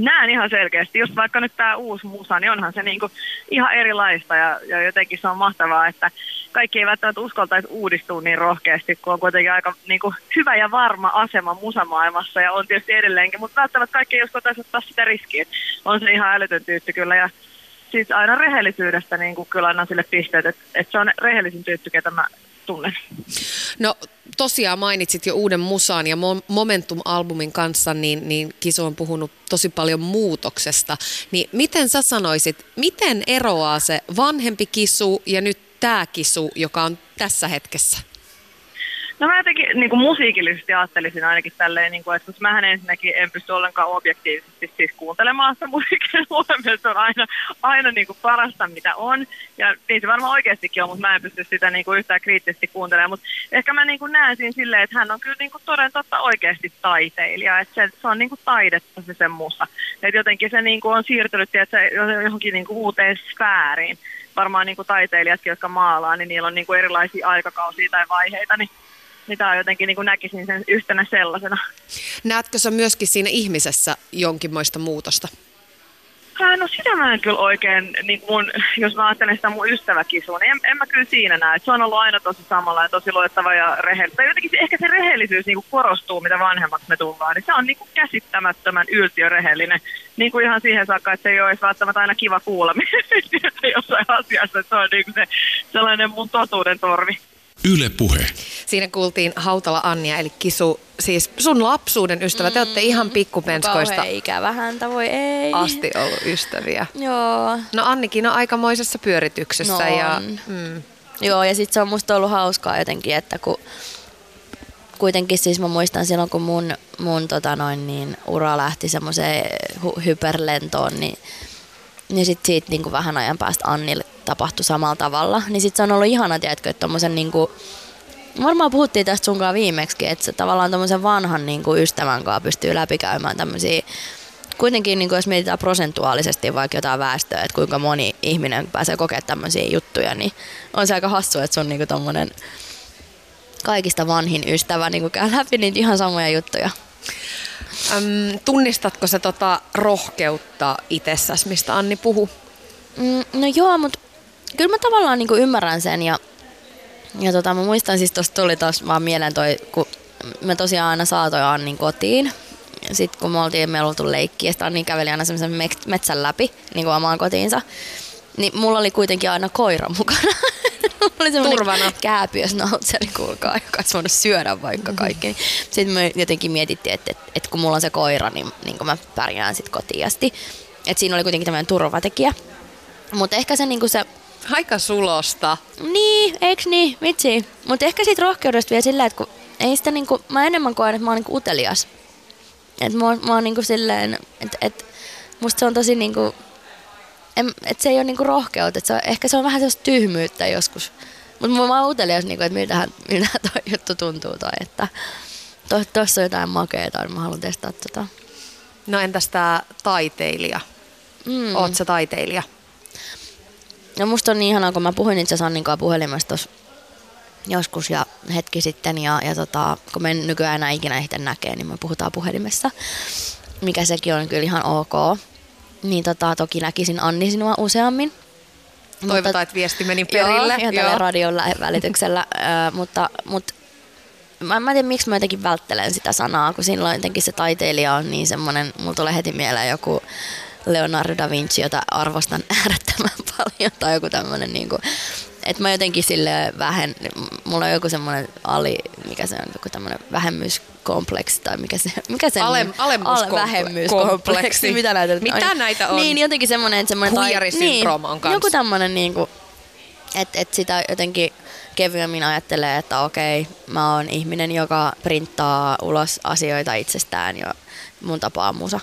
Näen ihan selkeästi, just vaikka nyt tämä uusi musa, niin onhan se niinku ihan erilaista ja, ja jotenkin se on mahtavaa, että kaikki ei välttämättä uskaltaisi uudistua niin rohkeasti, kun on kuitenkin aika niinku, hyvä ja varma asema musamaailmassa ja on tietysti edelleenkin, mutta välttämättä kaikki ei uskaltaisi ottaa sitä riskiä. On se ihan älytön tyyppi kyllä ja siis aina rehellisyydestä niin kuin kyllä annan sille pisteet, että, että se on rehellisin tyyppi, ketä mä tunnen. No tosiaan mainitsit jo uuden musaan ja Momentum-albumin kanssa, niin, niin Kiso on puhunut tosi paljon muutoksesta. Niin miten sä sanoisit, miten eroaa se vanhempi Kisu ja nyt tämä Kisu, joka on tässä hetkessä? No mä jotenkin niin kuin musiikillisesti ajattelisin ainakin tälleen, niin kuin, että mähän ensinnäkin en pysty ollenkaan objektiivisesti siis kuuntelemaan sitä musiikkia. Mulle se on aina, aina niin kuin parasta, mitä on. Ja niin se varmaan oikeastikin on, mutta mä en pysty sitä niin kuin yhtään kriittisesti kuuntelemaan. Mutta ehkä mä niin kuin näen siinä silleen, että hän on kyllä niin kuin toden totta oikeasti taiteilija. Että se, se on niin kuin taidetta se sen musa. Että jotenkin se niin kuin on siirtynyt tiedätkö, johonkin niin kuin uuteen sfääriin varmaan niin kuin taiteilijatkin, jotka maalaa, niin niillä on niin kuin erilaisia aikakausia tai vaiheita, niin mitä jotenkin niin kuin näkisin sen yhtenä sellaisena. Näetkö sä myöskin siinä ihmisessä jonkinmoista muutosta? No sitä mä en kyllä oikein, niin mun, jos mä ajattelen sitä mun ystäväkisua, niin en, en mä kyllä siinä näe. Se on ollut aina tosi samalla ja tosi luettava ja rehellistä. Jotenkin se, ehkä se rehellisyys niin korostuu, mitä vanhemmaksi me tullaan. Niin se on niin kuin käsittämättömän yltiörehellinen. Niin kuin ihan siihen saakka, että se ei olisi välttämättä aina kiva kuulla jossain asiassa. Että se on niin kuin se sellainen mun totuuden torvi. Yle Puhe. Siinä kuultiin Hautala Annia, eli Kisu, siis sun lapsuuden ystävä. Mm. Te olette ihan pikkupenskoista Kauhean ikävä häntä, voi ei. asti ollut ystäviä. Joo. No Annikin on aikamoisessa pyörityksessä. No ja, mm, Joo, ja sitten se on musta ollut hauskaa jotenkin, että kun kuitenkin siis mä muistan silloin, kun mun, mun tota noin, niin, ura lähti semmoiseen hyperlentoon, niin, niin sit siitä niin kuin vähän ajan päästä Annille tapahtui samalla tavalla. Niin sit se on ollut ihana, tiedätkö, että tommosen niin kuin, varmaan puhuttiin tästä sunkaan viimeksi, että se tavallaan tommosen vanhan niin kuin ystävän kanssa pystyy läpikäymään tämmöisiä kuitenkin niin kuin jos mietitään prosentuaalisesti vaikka jotain väestöä, että kuinka moni ihminen pääsee kokemaan tämmöisiä juttuja, niin on se aika hassu, että sun niin tommonen kaikista vanhin ystävä niin käy läpi niitä ihan samoja juttuja. Äm, tunnistatko se tota rohkeutta itsessäsi, mistä Anni puhuu? Mm, no joo, mutta kyllä mä tavallaan niin kuin ymmärrän sen ja, ja tota, mä muistan siis tuosta tuli taas vaan mieleen toi, kun mä tosiaan aina saatoin Annin kotiin. Sitten kun me oltiin, meillä oltu leikkiä, sitten Anni käveli aina semmoisen metsän läpi niin kuin omaan kotiinsa. Niin mulla oli kuitenkin aina koira mukana. mulla oli semmoinen Turvana. kääpiösnautseri, kuulkaa, joka olisi voinut syödä vaikka kaikki. Niin Sitten me jotenkin mietittiin, että, että, että kun mulla on se koira, niin, niin mä pärjään sitten kotiin asti. Että siinä oli kuitenkin tämmöinen turvatekijä. Mutta ehkä se, niinku se Aika sulosta. niin, eiks niin, vitsi. Mutta ehkä siitä rohkeudesta vielä sillä, että kun ei sitä niinku, mä enemmän koen, että mä oon niinku utelias. Että mä, mä oon niinku silleen, että et, musta se on tosi niinku, en, et se ei ole niinku rohkeutta, että se on, ehkä se on vähän sellaista tyhmyyttä joskus. Mutta mä, oon utelias, niinku, että miltähän, miltähän toi juttu tuntuu tai että to, tossa on jotain makeeta, niin mä haluan testata tota. No entäs tää taiteilija? Mm. Oot sä taiteilija? No musta on niin ihanaa, kun mä puhuin itse asiassa Annin kanssa puhelimessa tossa joskus ja hetki sitten ja, ja tota, kun me en nykyään enää ikinä itse näkee, niin me puhutaan puhelimessa, mikä sekin on kyllä ihan ok. Niin tota, toki näkisin Anni sinua useammin. Toivotaan, että viesti meni perille. Joo, ihan tällä radion lä- välityksellä, ö, mutta, mutta mä, mä en tiedä, miksi mä jotenkin välttelen sitä sanaa, kun silloin jotenkin se taiteilija on niin semmoinen, mulla tulee heti mieleen joku Leonardo da Vinci, jota arvostan äärettömän paljon, tai joku tämmöinen niinku, että mä jotenkin sille vähän, mulla on joku semmoinen ali, mikä se on, joku tämmöinen vähemmyyskompleksi, tai mikä se, mikä se Ale- on? alemmuuskomple- vähemmyyskompleksi. kompleksi. Mitä näitä Mitä näitä on? Niin, jotenkin semmoinen, että semmoinen... Huijarisyndrooma on kans. Joku tämmöinen niinku, että et sitä jotenkin kevyemmin ajattelee, että okei, mä oon ihminen, joka printtaa ulos asioita itsestään ja mun tapaa musa.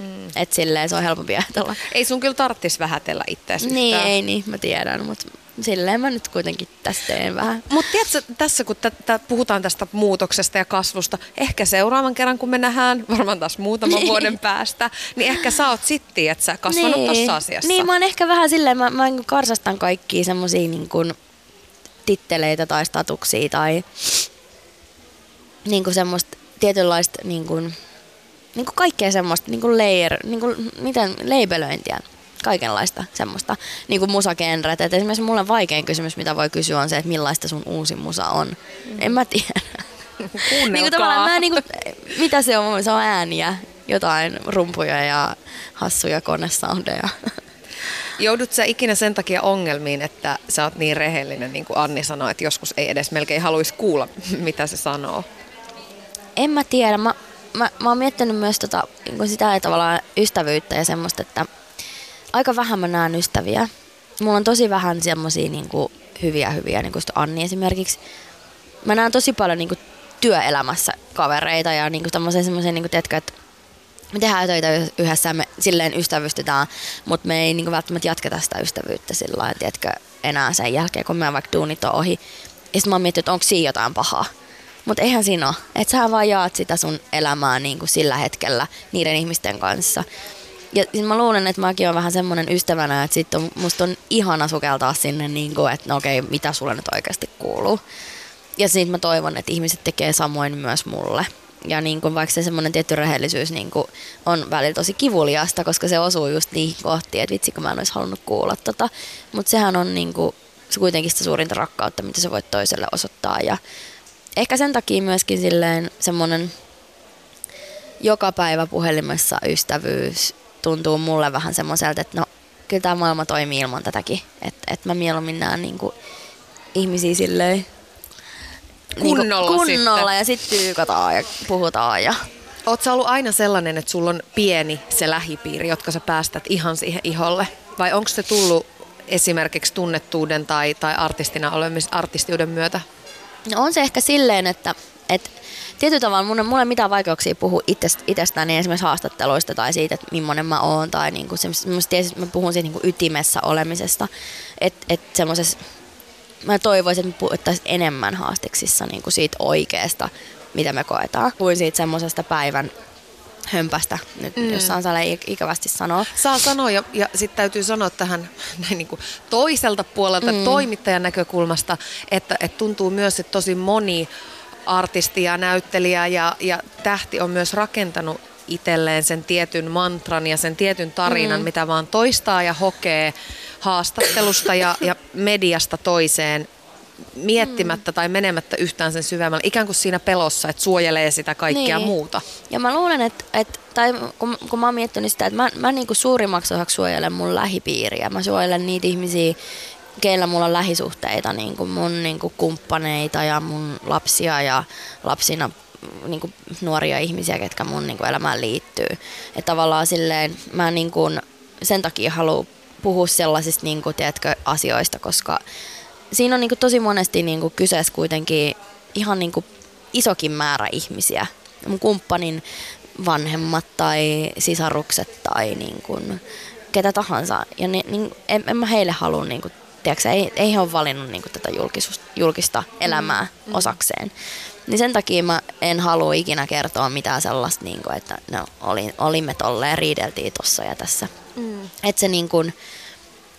Mm. Että silleen se on helpompi ajatella. Ei sun kyllä tarttis vähätellä itseäsi Niin, yhtään. ei niin, mä tiedän, mutta silleen mä nyt kuitenkin tästä teen vähän. Mutta tiedätkö, tässä kun tä, tä, puhutaan tästä muutoksesta ja kasvusta, ehkä seuraavan kerran kun me nähdään, varmaan taas muutaman Niin. vuoden päästä, niin ehkä sä oot sitti, että sä kasvanut niin. tuossa asiassa. Niin, mä oon ehkä vähän silleen, mä, mä niinku karsastan kaikkia semmosia niin kuin titteleitä tai statuksia tai niin kuin semmoista tietynlaista niin kuin, niin kuin kaikkea semmoista niin kuin layer, niin kuin, miten, leipelöintiä kaikenlaista semmoista niin kuin musagenret. Et esimerkiksi mulle vaikein kysymys, mitä voi kysyä, on se, että millaista sun uusi musa on. Mm. En mä tiedä. niin kuin tavallaan mä niin kuin, mitä se on? Se on ääniä, jotain rumpuja ja hassuja konesoundeja. Joudut sä ikinä sen takia ongelmiin, että sä oot niin rehellinen, niin kuin Anni sanoi, että joskus ei edes melkein haluaisi kuulla, mitä se sanoo. En mä tiedä. Mä, mä, mä oon miettinyt myös tota, niin sitä tavallaan ystävyyttä ja semmoista, että aika vähän mä näen ystäviä. Mulla on tosi vähän semmosia niin kuin, hyviä hyviä, niin kuin Anni esimerkiksi. Mä näen tosi paljon niin kuin, työelämässä kavereita ja niin kuin, semmoisia, niin kuin, että me tehdään töitä yhdessä ja me silleen ystävystytään, mutta me ei niin kuin, välttämättä jatketa sitä ystävyyttä sillä tiedätkö, enää sen jälkeen, kun meidän vaikka duunit on ohi. Ja sitten mä oon miettinyt, että onko siinä jotain pahaa. Mutta eihän siinä ole. Että sä vaan jaat sitä sun elämää niin kuin sillä hetkellä niiden ihmisten kanssa. Ja siis mä luulen, että mäkin on vähän semmoinen ystävänä, että sit on, musta on ihana sukeltaa sinne, niin kuin, että no okei, mitä sulle nyt oikeasti kuuluu. Ja siitä mä toivon, että ihmiset tekee samoin myös mulle. Ja niin kuin vaikka se semmoinen tietty rehellisyys niin kuin on välillä tosi kivuliasta, koska se osuu just niihin kohtiin, että vitsi kun mä en olisi halunnut kuulla tota. Mutta sehän on niin kuin, se kuitenkin sitä suurinta rakkautta, mitä sä voit toiselle osoittaa. Ja ehkä sen takia myöskin silleen semmoinen joka päivä puhelimessa ystävyys tuntuu mulle vähän semmoiselta, että no kyllä tämä maailma toimii ilman tätäkin. Että et mä mieluummin näen niinku ihmisiä silleen Kunnolla niin kunnolla sitten. ja sitten tyykataan ja puhutaan. Ja... Oot sä ollut aina sellainen, että sulla on pieni se lähipiiri, jotka sä päästät ihan siihen iholle? Vai onko se tullut esimerkiksi tunnettuuden tai, tai artistina olemis, artistiuden myötä? No on se ehkä silleen, että, että tietyllä tavalla mulla ei mitään vaikeuksia puhua itsestä, itsestäni esimerkiksi haastatteluista tai siitä, että millainen mä oon tai niinku semmoista, mä puhun siitä niinku ytimessä olemisesta. Että et semmoisessa, mä toivoisin, että me puhuttaisiin enemmän haasteksissa niinku siitä oikeasta, mitä me koetaan, kuin siitä semmoisesta päivän hömpästä, nyt, mm. jos saan sellainen ikävästi sanoa. Saa sanoa ja, ja sitten täytyy sanoa tähän näin niin kuin toiselta puolelta mm. toimittajan näkökulmasta, että, että tuntuu myös, että tosi moni artisti ja näyttelijä ja, ja tähti on myös rakentanut itselleen sen tietyn mantran ja sen tietyn tarinan, mm. mitä vaan toistaa ja hokee haastattelusta ja, ja mediasta toiseen miettimättä tai menemättä yhtään sen syvemmälle, ikään kuin siinä pelossa, että suojelee sitä kaikkea niin. muuta. Ja mä luulen, että, että tai kun, kun mä oon miettinyt sitä, että mä, mä niin kuin suurimmaksi osaksi suojelen mun lähipiiriä. Mä suojelen niitä ihmisiä, keillä mulla on lähisuhteita, niin kuin mun niin kuin kumppaneita ja mun lapsia ja lapsina niin kuin nuoria ihmisiä, ketkä mun niin kuin elämään liittyy. Että tavallaan silleen mä niin kuin sen takia haluan puhua sellaisista niin kuin, tiedätkö, asioista, koska siinä on niin kuin tosi monesti niin kuin kyseessä kuitenkin ihan niin kuin isokin määrä ihmisiä. Mun kumppanin vanhemmat tai sisarukset tai niin kuin ketä tahansa. Ja niin, niin, en, en mä heille halua, niin kuin, tiedätkö, ei, ei he ole valinnut niin kuin tätä julkista elämää mm, osakseen. Niin sen takia mä en halua ikinä kertoa mitään sellaista, niin kuin, että no, oli, olimme tolleen, riideltiin tossa ja tässä. Mm. Että se niin kuin,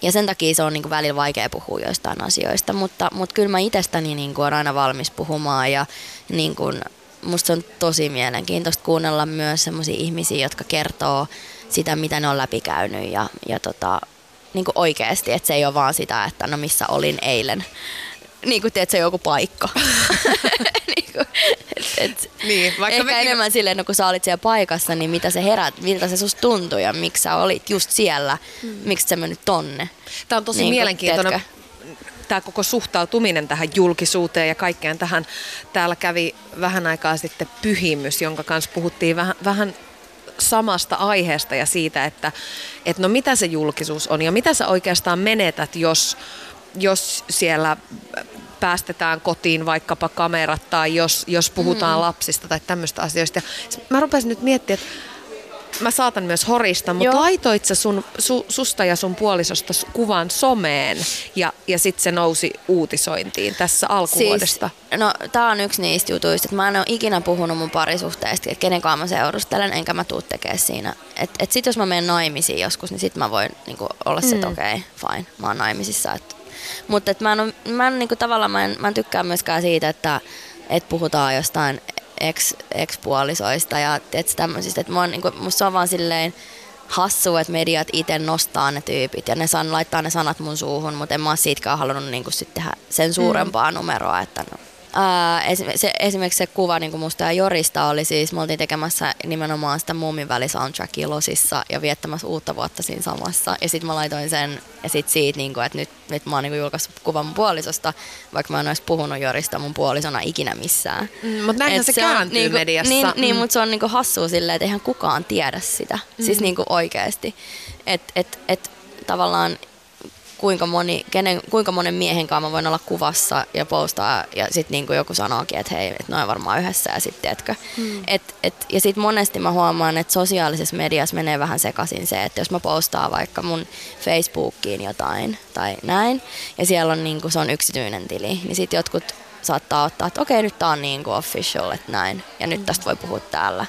ja sen takia se on niin kuin välillä vaikea puhua joistain asioista, mutta, mutta kyllä mä itsestäni niin kuin olen aina valmis puhumaan ja niin kuin, musta on tosi mielenkiintoista kuunnella myös sellaisia ihmisiä, jotka kertoo sitä, mitä ne on läpikäynyt ja, ja tota, niin kuin oikeasti, että se ei ole vaan sitä, että no missä olin eilen. Niin kuin teet se joku paikka. niin kuin, et, et, niin, vaikka ehkä mekin... enemmän silleen, no kun sä olit siellä paikassa, niin mitä se herät, miltä se susta tuntui ja miksi sä olit just siellä, mm. miksi sä mennyt tonne. Tämä on tosi niin mielenkiintoinen. Tämä koko suhtautuminen tähän julkisuuteen ja kaikkeen tähän. Täällä kävi vähän aikaa sitten pyhimys, jonka kanssa puhuttiin vähän, vähän samasta aiheesta ja siitä, että, että no mitä se julkisuus on ja mitä sä oikeastaan menetät, jos, jos siellä päästetään kotiin vaikkapa kamerat tai jos, jos puhutaan mm. lapsista tai tämmöistä asioista. Ja mä rupesin nyt miettimään, että mä saatan myös horista, mutta Joo. laitoit sä sun, su, susta ja sun puolisosta kuvan someen ja, ja sitten se nousi uutisointiin tässä alkuvuodesta? Siis, no tää on yksi niistä jutuista, että mä en ole ikinä puhunut mun parisuhteesta, että kenen kanssa mä seurustelen, enkä mä tuu tekemään siinä. Että et sit jos mä menen naimisiin joskus, niin sit mä voin niinku, olla se, että mm. okei, okay, fine, mä oon naimisissa. Mutta mä en, mä en niinku, tavallaan mä en, mä en tykkää myöskään siitä, että et puhutaan jostain ex, ex-puolisoista ja et tämmöisistä. Että niinku, musta se on vaan silleen hassu, että mediat itse nostaa ne tyypit ja ne san, laittaa ne sanat mun suuhun, mutta en mä ole siitäkään halunnut niinku sit tehdä sen suurempaa mm. numeroa, että no, Ää, se, esimerkiksi se kuva niin kuin musta ja Jorista oli siis, me oltiin tekemässä nimenomaan sitä Muumin välisoundtrackia Losissa ja viettämässä uutta vuotta siinä samassa. Ja sitten mä laitoin sen, ja sitten siitä, niin kuin, että nyt, nyt mä oon niin julkaissut kuvan mun puolisosta, vaikka mä en olisi puhunut Jorista mun puolisona ikinä missään. Mm, mutta näinhän se, se kääntyy niin kuin, mediassa. Niin, niin mm. niin mutta se on niin kuin hassua silleen, että eihän kukaan tiedä sitä. Mm. Siis niin kuin oikeasti. Että et, et, tavallaan kuinka, moni, kenen, kuinka monen miehen kanssa mä voin olla kuvassa ja postaa ja sitten niin joku sanookin, että hei, että noin varmaan yhdessä ja sitten etkö. Hmm. Et, et, ja sitten monesti mä huomaan, että sosiaalisessa mediassa menee vähän sekaisin se, että jos mä postaan vaikka mun Facebookiin jotain tai näin ja siellä on niin kuin, se on yksityinen tili, niin sitten jotkut saattaa ottaa, että okei, nyt tää on niin kuin official, että näin ja nyt tästä voi puhua täällä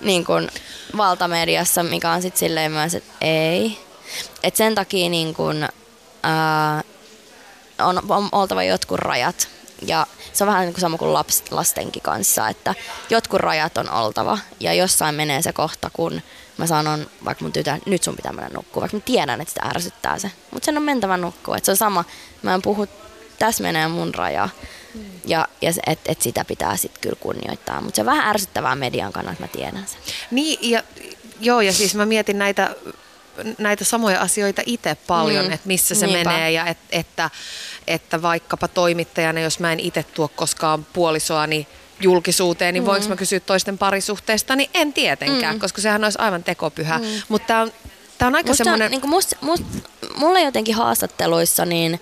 niin kuin valtamediassa, mikä on sitten silleen myös, että ei. Et sen takia niin kuin, ää, on, on oltava jotkut rajat. Ja se on vähän niin kuin sama kuin laps, lastenkin kanssa, että jotkut rajat on oltava. Ja jossain menee se kohta, kun mä sanon vaikka mun tytär, nyt sun pitää mennä nukkua, vaikka mä tiedän, että sitä ärsyttää se. Mutta sen on mentävä nukkua. Et se on sama, mä en puhu, tässä menee mun raja. Mm. Ja, ja että et sitä pitää sitten kyllä kunnioittaa. Mutta se on vähän ärsyttävää median kannalta, mä tiedän sen. Niin, ja, joo, ja siis mä mietin näitä näitä samoja asioita itse paljon, Mm, että missä se niinpä. menee ja et, että, että vaikkapa toimittajana, jos mä en itse tuo koskaan puolisoani julkisuuteen, niin voinko mä kysyä toisten parisuhteesta, niin en tietenkään, mm. koska sehän olisi aivan tekopyhä. Mm. Mutta tämä on, tää on aika Musta, semmoinen... niin must, must, mulle jotenkin haastatteluissa, niin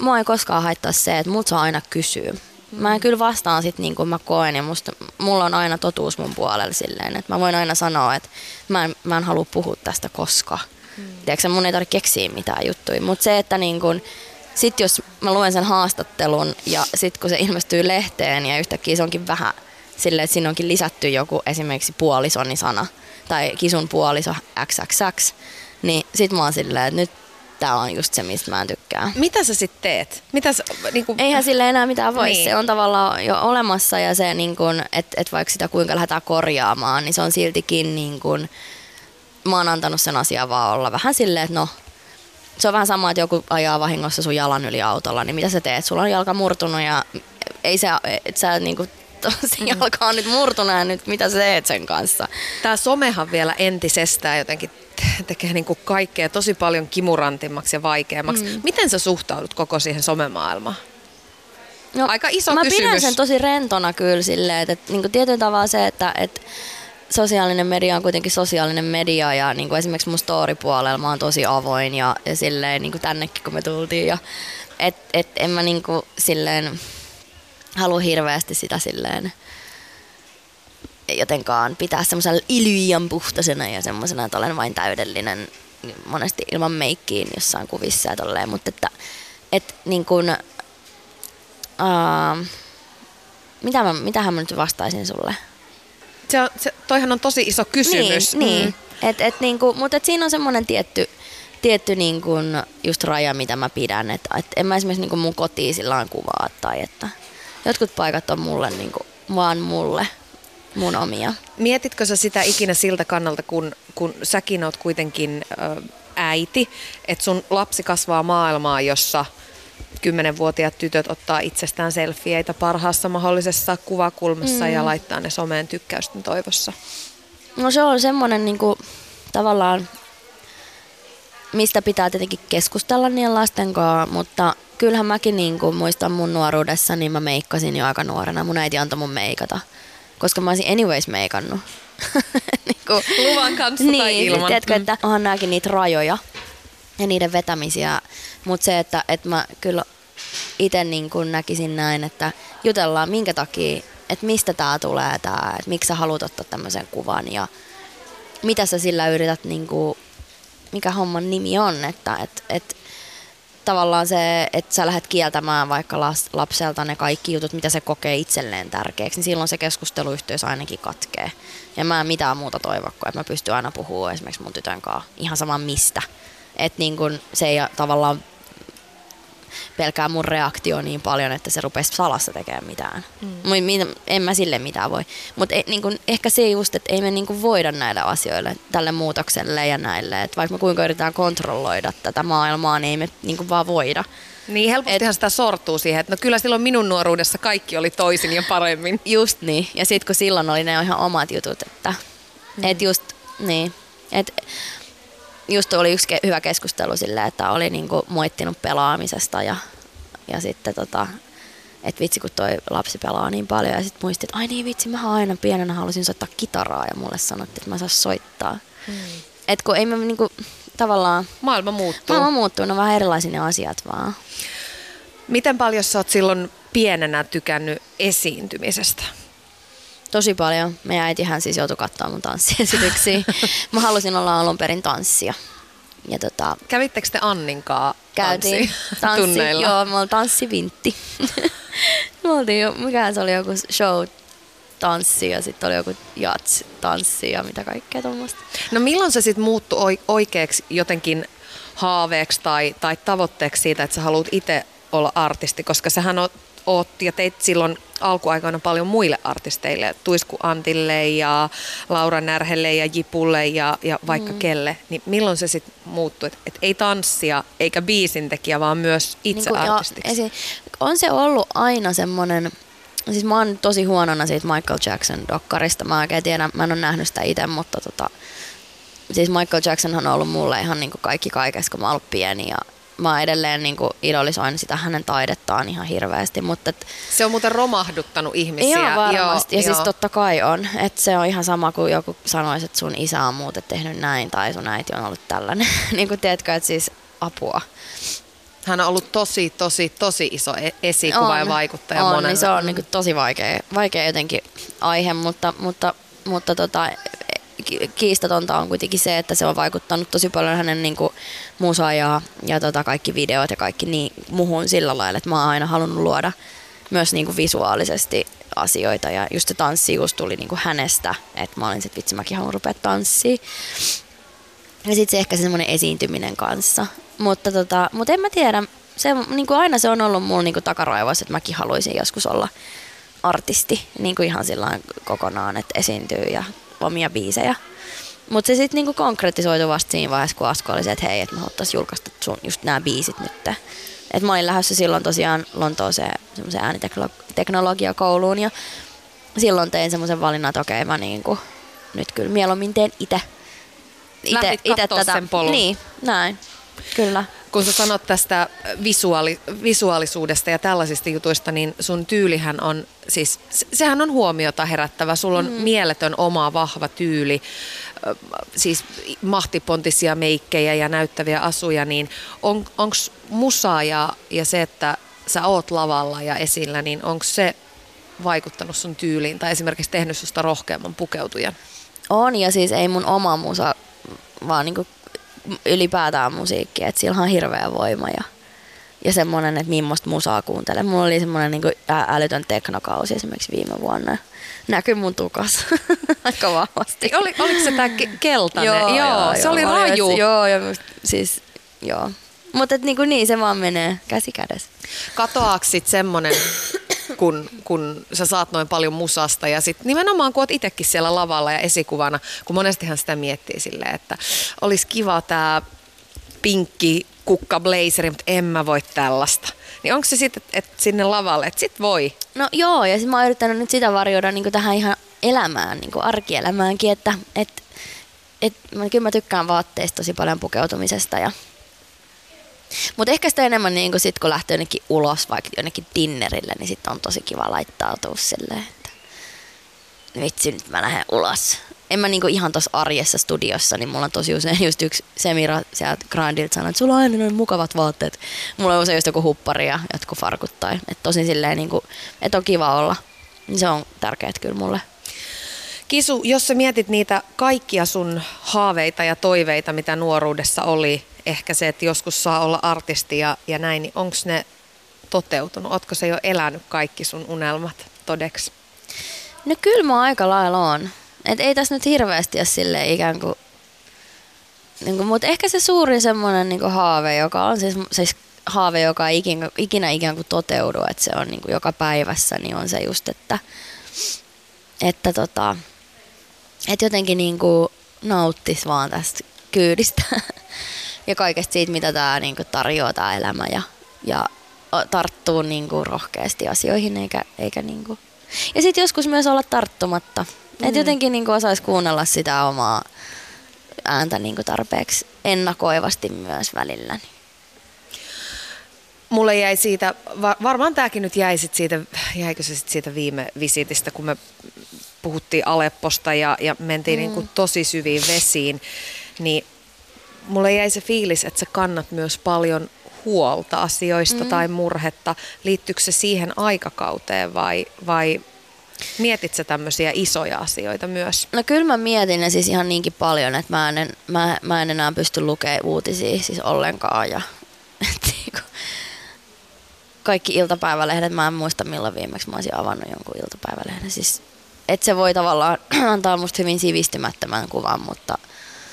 mua ei koskaan haittaa se, että mut saa aina kysyä. Mä en kyllä vastaan sit niin kuin mä koen ja musta, mulla on aina totuus mun puolella silleen, että mä voin aina sanoa, että mä en, mä en halua puhua tästä koska. Hmm. Tiedätkö, mun ei tarvitse keksiä mitään juttuja, mutta se, että niin kuin, sit jos mä luen sen haastattelun ja sit kun se ilmestyy lehteen ja yhtäkkiä se onkin vähän silleen, että siinä onkin lisätty joku esimerkiksi puolisoni sana tai kisun puoliso XXX, niin sit mä oon silleen, että nyt tää on just se, mistä mä en tykkää. Mitä sä sitten teet? Mitä sä, niin kuin, Eihän sille enää mitään voi. Niin. Se on tavallaan jo olemassa ja se, niin kun, että et vaikka sitä kuinka lähdetään korjaamaan, niin se on siltikin niin kun, mä oon antanut sen asian vaan olla vähän silleen, että no, se on vähän sama, että joku ajaa vahingossa sun jalan yli autolla, niin mitä sä teet? Sulla on jalka murtunut ja ei se, et sä niinku, jalka on nyt murtunut ja nyt mitä sä teet sen kanssa? Tämä somehan vielä entisestään jotenkin te- tekee niin kuin kaikkea tosi paljon kimurantimmaksi ja vaikeammaksi. Mm. Miten sä suhtaudut koko siihen somemaailmaan? No, Aika iso mä kysymys. pidän sen tosi rentona kyllä silleen, että, että niin tietyllä tavalla se, että, että sosiaalinen media on kuitenkin sosiaalinen media ja niin kuin esimerkiksi mun story-puolella mä oon tosi avoin ja, ja silleen niin kuin tännekin kun me tultiin ja et, et en mä niin kuin silleen halua hirveästi sitä silleen jotenkaan pitää semmoisella liian puhtaisena ja semmoisena, että olen vain täydellinen monesti ilman meikkiin jossain kuvissa ja tolleen, mutta että et niin kuin, uh, mitä mä, mitähän mä nyt vastaisin sulle? Se, on- se, toihan on tosi iso kysymys. Niin, niin. Et, et niinku, mutta et siinä on semmoinen tietty, tietty niinku just raja, mitä mä pidän. Et, et en mä esimerkiksi niinku mun kotiin sillä kuvaa tai että jotkut paikat on mulle niinku, vaan mulle mun omia. Mietitkö sä sitä ikinä siltä kannalta, kun, kun säkin oot kuitenkin ö, äiti, että sun lapsi kasvaa maailmaa, jossa kymmenenvuotiaat tytöt ottaa itsestään selfieitä parhaassa mahdollisessa kuvakulmassa mm. ja laittaa ne someen tykkäysten toivossa? No se on semmoinen niinku, tavallaan, mistä pitää tietenkin keskustella niiden lasten kanssa, mutta kyllähän mäkin niinku, muistan mun nuoruudessa, niin mä meikkasin jo aika nuorena. Mun äiti antoi mun meikata, koska mä olisin anyways meikannut. niinku, Luvan kanssa niin, tai ilman. Tiedätkö, Mm. että onhan nämäkin niitä rajoja ja niiden vetämisiä, mutta se, että, että mä kyllä itse niin kuin näkisin näin, että jutellaan minkä takia, että mistä tämä tulee tämä, että miksi sä haluat ottaa tämmöisen kuvan ja mitä sä sillä yrität, niin kuin, mikä homman nimi on, että et, et, tavallaan se, että sä lähdet kieltämään vaikka las, lapselta ne kaikki jutut, mitä se kokee itselleen tärkeäksi, niin silloin se keskusteluyhteys ainakin katkee. Ja mä en mitään muuta toivo, kuin että mä pystyn aina puhumaan esimerkiksi mun tytön kanssa ihan sama mistä. Että niin kun se ei tavallaan pelkää mun reaktio niin paljon, että se rupesi salassa tekemään mitään. Mm. En mä sille mitään voi. Mutta niin kun, ehkä se just, että ei me niin kun voida näille asioille, tälle muutokselle ja näille. Et vaikka me kuinka yritetään kontrolloida tätä maailmaa, niin ei me niin kun vaan voida. Niin helpostihan sitä sortuu siihen, että no kyllä silloin minun nuoruudessa kaikki oli toisin ja paremmin. Just niin. Ja sitten kun silloin oli ne ihan omat jutut, että mm. et just niin. Et, just oli yksi ke- hyvä keskustelu sillä, että oli niinku moittinut pelaamisesta ja, ja sitten tota, että vitsi kun toi lapsi pelaa niin paljon ja sitten muistin, että ai niin vitsi, mä aina pienenä halusin soittaa kitaraa ja mulle sanottiin, että mä saan soittaa. Hmm. Et kun ei me niinku tavallaan, Maailma muuttuu. maailma muuttuu, ne on vähän erilaisia ne asiat vaan. Miten paljon sä oot silloin pienenä tykännyt esiintymisestä? Tosi paljon. Meidän äitihän siis joutui katsoa mun tanssiesityksiä. Mä halusin olla alun perin tanssia. Ja tota, Kävittekö te Anninkaa käytiin tanssi, tunneilla? joo, me oltiin tanssivintti. me oltiin jo, mikä se oli joku show tanssi ja sitten oli joku jats tanssi ja mitä kaikkea tuommoista. No milloin se sitten muuttui oi- oikeaksi jotenkin haaveeksi tai, tai tavoitteeksi siitä, että sä haluat itse olla artisti, koska sähän oot, oot ja teit silloin alkuaikoina paljon muille artisteille, Tuisku Antille ja Laura Närhelle ja Jipulle ja, ja vaikka mm. kelle, niin milloin se sitten muuttui, että et ei tanssia eikä biisintekijä, vaan myös itse ja artistiksi? on se ollut aina semmoinen, siis mä oon tosi huonona siitä Michael Jackson dokkarista, mä oikein tiedän, mä en ole nähnyt sitä itse, mutta tota, siis Michael Jackson on ollut mulle ihan niin kuin kaikki kaikessa, kun mä oon ollut pieni ja mä edelleen niin kuin idolisoin sitä hänen taidettaan ihan hirveästi, mutta et, Se on muuten romahduttanut ihmisiä. Ihan varmasti. Joo, ja siis joo. totta kai on. Että se on ihan sama kuin joku sanoisi, että sun isä on muuten tehnyt näin tai sun äiti on ollut tällainen. niin kuin tiedätkö, että siis apua. Hän on ollut tosi, tosi, tosi iso e- esikuva ja vaikuttaja on, monelle. niin se on niin kuin tosi vaikea, vaikea jotenkin aihe, mutta, mutta, mutta tota, kiistatonta on kuitenkin se, että se on vaikuttanut tosi paljon hänen niin kuin, musaa ja, ja tota, kaikki videot ja kaikki niin, muhun sillä lailla, että mä oon aina halunnut luoda myös niin kuin visuaalisesti asioita ja just se tanssijuus tuli niin kuin hänestä, että mä olin sit vitsi mäkin haluan rupea tanssiin. Ja sitten se ehkä se semmoinen esiintyminen kanssa. Mutta, tota, mutta en mä tiedä, se, niin kuin aina se on ollut mulla niin kuin takaraivoissa, että mäkin haluaisin joskus olla artisti niin kuin ihan sillä kokonaan, että esiintyy ja omia biisejä. Mutta se sitten niinku konkretisoitu vasta siinä vaiheessa, kun Asko oli se, että hei, että me haluttaisiin julkaista sun just nämä biisit nyt. Et mä olin lähdössä silloin tosiaan Lontooseen semmoiseen ääniteknologiakouluun ja silloin tein semmoisen valinnan, että okei mä niinku, nyt kyllä mieluummin teen itse Lähdit kattoo sen polun. Niin, näin. Kyllä. Kun sä sanot tästä visuaali, visuaalisuudesta ja tällaisista jutuista, niin sun tyylihän on, siis se- sehän on huomiota herättävä. Sulla on mm. mieletön oma vahva tyyli, siis mahtipontisia meikkejä ja näyttäviä asuja, niin on, onko musa ja, ja se, että sä oot lavalla ja esillä, niin onko se vaikuttanut sun tyyliin tai esimerkiksi tehnyt susta rohkeamman pukeutujan? On ja siis ei mun oma musa, vaan niinku ylipäätään musiikki, että sillä on hirveä voima ja, ja semmoinen, että millaista musaa kuuntelee. Mulla oli semmoinen niinku ä- älytön teknokausi esimerkiksi viime vuonna. Näkyy mun tukas aika vahvasti. Oli, oliko se tämä keltainen? se oli mä olin raju. just- Joo, ja siis joo. Mutta niinku niin, se vaan menee käsi kädessä. Katoaako sit semmonen, kun, kun sä saat noin paljon musasta ja sit nimenomaan kun oot itsekin siellä lavalla ja esikuvana, kun monestihan sitä miettii silleen, että olisi kiva tää pinkki kukka blazeri, mutta en mä voi tällaista. Niin onko se sitten, että et sinne lavalle, että sit voi? No joo, ja sit mä oon yrittänyt nyt sitä varjoida niin tähän ihan elämään, niin arkielämäänkin, että et, et, kyllä mä tykkään vaatteista tosi paljon pukeutumisesta. Ja... Mutta ehkä sitä enemmän niin kun sit kun lähtee jonnekin ulos, vaikka jonnekin dinnerille, niin sitten on tosi kiva laittautua silleen, että vitsi nyt mä lähden ulos. En mä niinku ihan tuossa arjessa studiossa, niin mulla on tosi usein just yksi Semira sieltä Grandilta sanoi, että sulla on aina noin mukavat vaatteet. Mulla on usein just joku huppari ja jotkut farkut tai, että tosi silleen niinku, että on kiva olla. Niin se on tärkeää kyllä mulle. Kisu, jos sä mietit niitä kaikkia sun haaveita ja toiveita, mitä nuoruudessa oli, ehkä se, että joskus saa olla artisti ja, ja näin, niin onko ne toteutunut? Ootko se jo elänyt kaikki sun unelmat todeksi? No kyllä mä aika lailla on. Et ei tässä nyt hirveästi ole silleen ikään kuin, niin kuin mutta ehkä se suurin semmoinen niin haave, joka on siis, siis haave, joka ei ikinä, ikinä ikään kuin toteudu, että se on niin kuin joka päivässä, niin on se just, että, että, tota, että jotenkin niin kuin nauttis vaan tästä kyydistä ja kaikesta siitä, mitä tämä niin kuin tarjoaa tämä elämä ja, ja tarttuu niin kuin rohkeasti asioihin eikä, eikä niin kuin. Ja sitten joskus myös olla tarttumatta. Mm. Että jotenkin niin osaisi kuunnella sitä omaa ääntä niin kuin tarpeeksi ennakoivasti myös välillä. Mulle jäi siitä, va- varmaan tämäkin nyt jäi sit siitä, jäikö se sit siitä viime visitistä, kun me puhuttiin Alepposta ja, ja mentiin mm. niin kuin tosi syviin vesiin, niin mulle jäi se fiilis, että sä kannat myös paljon huolta asioista mm. tai murhetta. Liittyykö se siihen aikakauteen vai, vai mietit sä tämmöisiä isoja asioita myös? No kyllä mä mietin ne siis ihan niinkin paljon, että mä en, mä, mä en enää pysty lukemaan uutisia siis ollenkaan. Ja, niinku, kaikki iltapäivälehdet, mä en muista milloin viimeksi mä olisin avannut jonkun iltapäivälehden. Siis, et se voi tavallaan antaa musta hyvin sivistymättömän kuvan, mutta...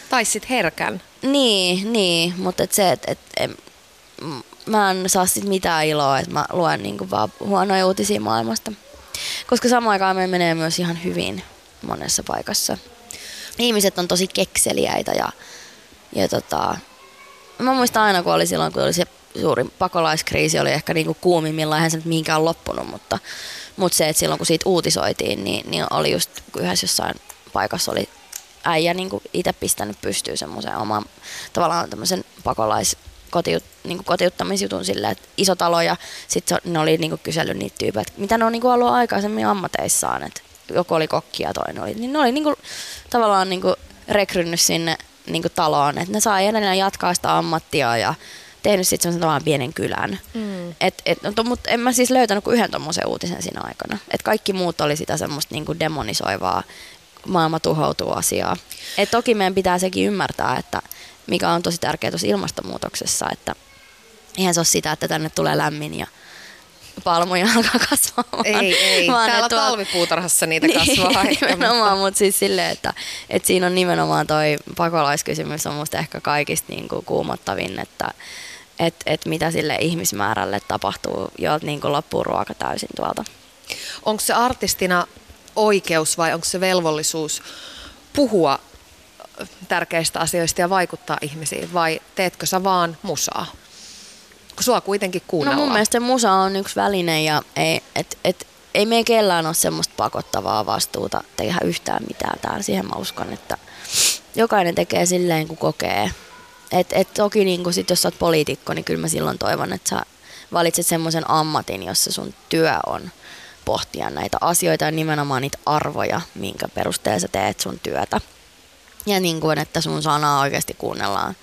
Tai sit herkän. Niin, niin mutta et se, että et, et, mä en saa sit mitään iloa, että mä luen niinku vaan huonoja uutisia maailmasta. Koska samaan aikaan me menee myös ihan hyvin monessa paikassa. Ihmiset on tosi kekseliäitä ja, ja tota, mä muistan aina, kun oli silloin, kun oli se suurin pakolaiskriisi, oli ehkä niinku kuumimmillaan, eihän se nyt mihinkään loppunut, mutta, mutta se, että silloin kun siitä uutisoitiin, niin, niin oli just, kun yhdessä jossain paikassa oli äijä niin itse pistänyt pystyyn semmoisen oman tavallaan tämmöisen pakolais kotiut, niin kotiuttamisjutun silleen, että iso talo ja sitten ne oli niin kysellyt niitä tyyppejä, että mitä ne on niin ollut aikaisemmin ammateissaan, että joku oli kokki ja toinen oli, niin ne oli niin kuin, tavallaan niin rekrynyt sinne niin taloon, että ne saa edelleen jatkaa sitä ammattia ja tehnyt sitten semmoisen tavallaan pienen kylän. Mm. Et, et, no, mutta en mä siis löytänyt kuin yhden tommosen uutisen siinä aikana. Et kaikki muut oli sitä semmoista niinku demonisoivaa maailma tuhoutuu asiaa. Et toki meidän pitää sekin ymmärtää, että mikä on tosi tärkeää tuossa ilmastonmuutoksessa, että eihän se ole sitä, että tänne tulee lämmin ja palmuja alkaa kasvaa. Ei, ei. Vaan Täällä tuo... talvipuutarhassa niitä niin, kasvaa. nimenomaan, mutta siis silleen, että, että siinä on nimenomaan toi pakolaiskysymys on musta ehkä kaikista niin kuin kuumottavin, että et, et mitä sille ihmismäärälle tapahtuu, jolta niin loppuu ruoka täysin tuolta. Onko se artistina oikeus vai onko se velvollisuus puhua tärkeistä asioista ja vaikuttaa ihmisiin vai teetkö sä vaan musaa? Kun sua kuitenkin kuunnellaan. No mun mielestä musa on yksi väline ja ei, et, et, ei me kellään ole semmoista pakottavaa vastuuta tehdä yhtään mitään täällä. Siihen mä uskon, että jokainen tekee silleen kun kokee. Et, et toki niin kun sit, jos sä oot poliitikko, niin kyllä mä silloin toivon, että sä valitset semmoisen ammatin, jossa sun työ on pohtia näitä asioita ja nimenomaan niitä arvoja, minkä perusteella sä teet sun työtä. Ja niin kuin, että sun sanaa oikeasti kuunnellaan.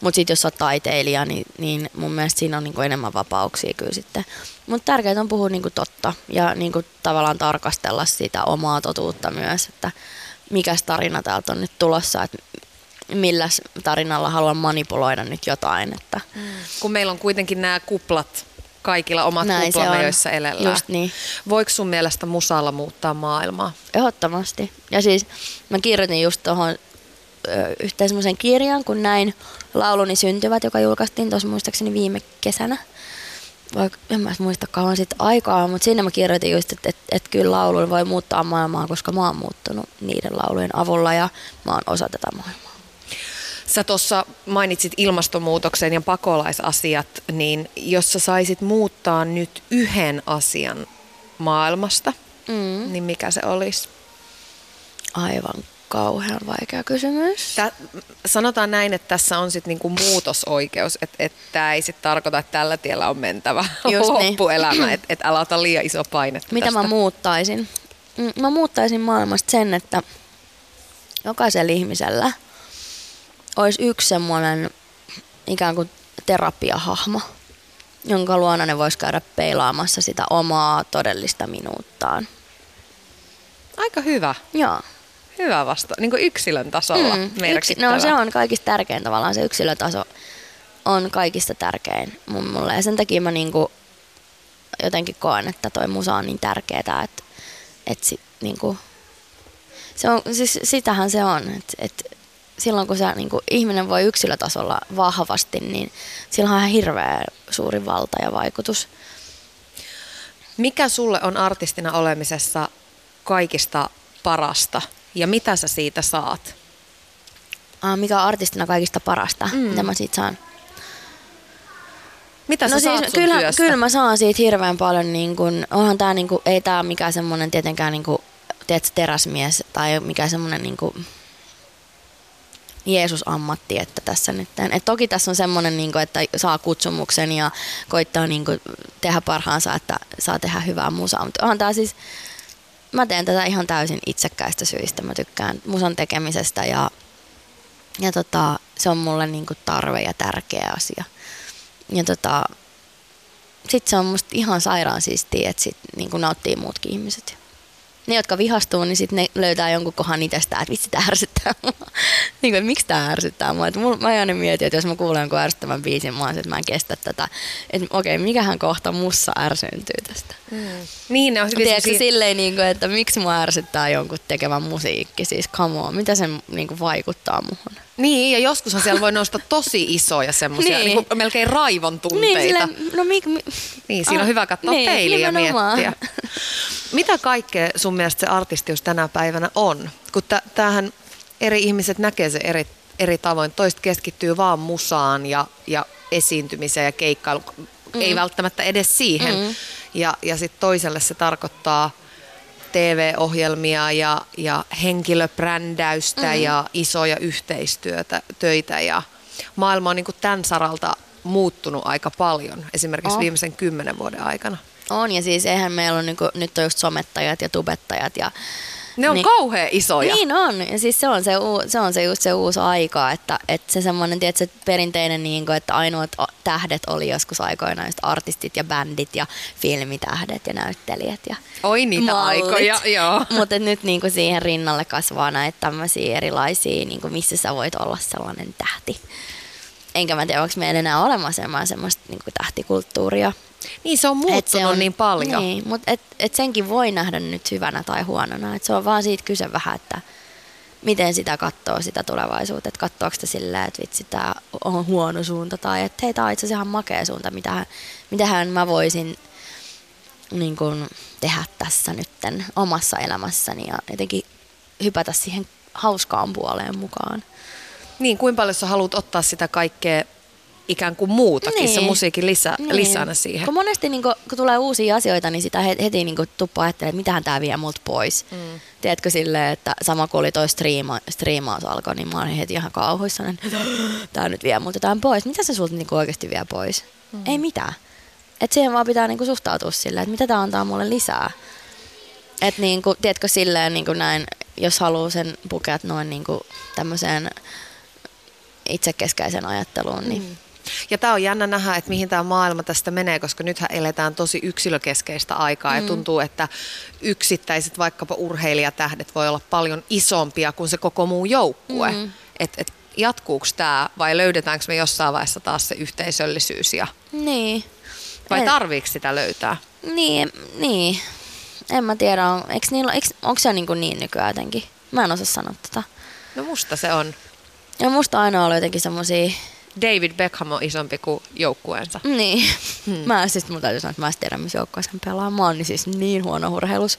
Mutta sitten jos sä oot taiteilija, niin, niin mun mielestä siinä on niin kuin enemmän vapauksia kyllä sitten. Mutta tärkeintä on puhua niin kuin totta ja niin kuin tavallaan tarkastella sitä omaa totuutta myös, että mikä tarina täältä on nyt tulossa, että millä tarinalla haluan manipuloida nyt jotain. Että. Mm. Kun meillä on kuitenkin nämä kuplat kaikilla omat Näin kuplamme, joissa elellään. Just niin. Voiko sun mielestä musalla muuttaa maailmaa? Ehdottomasti. Ja siis mä kirjoitin just tuohon yhteen semmoisen kirjan, kun näin lauluni syntyvät, joka julkaistiin tuossa muistaakseni viime kesänä. Vaikka en mä muista kauan sitten aikaa, mutta siinä mä kirjoitin just, että, että, että kyllä laulu voi muuttaa maailmaa, koska mä oon muuttunut niiden laulujen avulla ja mä oon osa tätä maailmaa. Sä tuossa mainitsit ilmastonmuutoksen ja pakolaisasiat, niin jos sä saisit muuttaa nyt yhden asian maailmasta, mm. niin mikä se olisi? Aivan kauhean vaikea kysymys. Tää, sanotaan näin, että tässä on sitten niinku muutosoikeus, että et tämä ei sitten tarkoita, että tällä tiellä on mentävä Just niin. loppuelämä, niin. että et älä ota liian iso paine. Mitä tästä. mä muuttaisin? Mm, mä muuttaisin maailmasta sen, että jokaisella ihmisellä olisi yksi semmoinen ikään kuin terapiahahmo, jonka luona ne voisi käydä peilaamassa sitä omaa todellista minuuttaan. Aika hyvä. Joo. Hyvä vasta, niin kuin yksilön tasolla mm, merkittävä. Yksi, no se on kaikista tärkein tavallaan, se yksilötaso on kaikista tärkein mun mulle. Ja sen takia mä niin kuin jotenkin koen, että toi musa on niin tärkeää, että, että sit, niin kuin, se on, siis sitähän se on, että, että silloin kun se niin kuin ihminen voi yksilötasolla vahvasti, niin sillä on hirveä suuri valta ja vaikutus. Mikä sulle on artistina olemisessa kaikista parasta ja mitä sä siitä saat? Ah, mikä on artistina kaikista parasta? Mm. Mitä mä siitä saan? Mitä no siis, kyllä, kyllä mä saan siitä hirveän paljon, niin kun, onhan tää, niin kun, ei tää mikään semmonen tietenkään niin kun, tiedätkö, teräsmies tai mikä semmonen niin kun, Jeesus-ammatti, että tässä nyt. Et toki tässä on semmoinen, niin että saa kutsumuksen ja koittaa niin kuin, tehdä parhaansa, että saa tehdä hyvää musaa. Mutta onhan tämä siis, mä teen tätä ihan täysin itsekkäistä syistä. Mä tykkään musan tekemisestä ja, ja tota, se on mulle niin kuin tarve ja tärkeä asia. Ja tota, sitten se on musta ihan sairaan siistiä, että sit niin kuin nauttii muutkin ihmiset ne, jotka vihastuu, niin sitten ne löytää jonkun kohan itsestään, että vitsi, tämä ärsyttää mua. niin kuin, miksi tämä ärsyttää mua. Että mulla, mä aina mietin, että jos mä kuulen jonkun ärsyttävän biisin, mä että mä en kestä tätä. Että okei, okay, mikähän kohta mussa ärsyntyy tästä. Mm. Niin, ne on hyvin Tiedätkö, si- silleen, niin kuin, että miksi mua ärsyttää jonkun tekevän musiikki. Siis come on, mitä se niin kuin, vaikuttaa muuhun. Niin, ja joskushan siellä voi nousta tosi isoja semmoisia, niin. niin melkein raivon tunteita. Niin, sille, no mi, mi, niin siinä on hyvä katsoa niin, peiliä ja miettiä. Mitä kaikkea sun mielestä se artistius tänä päivänä on? Kun t- tämähän eri ihmiset näkee se eri, eri tavoin. Toiset keskittyy vaan musaan ja, ja esiintymiseen ja keikkailu. Mm. Ei välttämättä edes siihen. Mm. Ja, ja sitten toiselle se tarkoittaa TV-ohjelmia ja, ja henkilöbrändäystä mm. ja isoja yhteistyötä, töitä ja maailma on niin kuin tämän saralta muuttunut aika paljon, esimerkiksi Oh. viimeisen kymmenen vuoden aikana. On, ja siis eihän meillä ole, niinku, nyt on just somettajat ja tubettajat ja Ne on Niin. kauhean isoja. Niin on, ja siis se on, se, uu, se on se just se uusi aika, että, että se semmoinen, se perinteinen, niin kuin, että ainoat tähdet oli joskus aikoina just artistit ja bändit ja filmitähdet ja näyttelijät ja Oi niitä mallit. aikoja, joo. Mutta nyt niin kuin siihen rinnalle kasvaa näitä tämmöisiä erilaisia, niin kuin missä sä voit olla sellainen tähti. Enkä mä tiedä, onko meillä enää olemassa enää semmoista niin kuin tähtikulttuuria. Niin se on muuttunut niin paljon. Niin, mutta et, et senkin voi nähdä nyt hyvänä tai huonona. Et se on vaan siitä kyse vähän, että miten sitä katsoo sitä tulevaisuutta. Että katsoako sitä silleen, että vitsi, tämä on huono suunta. Tai että hei, tämä on itse asiassa ihan makea suunta. Mitähän, mitähän mä voisin niin kun, tehdä tässä nytten omassa elämässäni ja jotenkin hypätä siihen hauskaan puoleen mukaan. Niin, kuinka paljon sä haluat ottaa sitä kaikkea ikään kuin muutakin, niin. se musiikin lisä, niin. lisänä siihen. Kun monesti niin kun, kun tulee uusia asioita, niin sitä he- heti niin tuppaa ajattelemaan, että mitähän tämä vie multa pois. Mm. Tiedätkö silleen, että sama kuin oli toi striima, striimaus alkoi, niin mä olin heti ihan kauhuissani, että tämä nyt vie multa jotain pois. Mitä se sulta niin oikeasti vie pois? Mm. Ei mitään. Et siihen vaan pitää niin suhtautua silleen, että mitä tämä antaa mulle lisää. Että niin kuin, tiedätkö silleen niin kuin näin, jos haluaa sen pukea noin niin kuin tämmöiseen itsekeskeiseen ajatteluun, niin mm. Ja tämä on jännä nähdä, että mihin tämä maailma tästä menee, koska nythän eletään tosi yksilökeskeistä aikaa mm. ja tuntuu, että yksittäiset vaikkapa urheilijatähdet voi olla paljon isompia kuin se koko muu joukkue. Mm. Et, et, jatkuuko tämä vai löydetäänkö me jossain vaiheessa taas se yhteisöllisyys ja, Niin. vai tarviiko sitä löytää? Niin, niin. En mä tiedä, on, eikö niillä, eikö, onko se niin, kuin niin nykyään jotenkin? Mä en osaa sanoa tätä. No musta se on. Ja musta aina ollut jotenkin semmosia, David Beckham on isompi kuin joukkueensa. niin. Hmm. Mä siis, mun täytyy sanoa, että mä en tiedä, missä joukkueessa hän pelaa. Mä oon niin siis niin huono urheilus.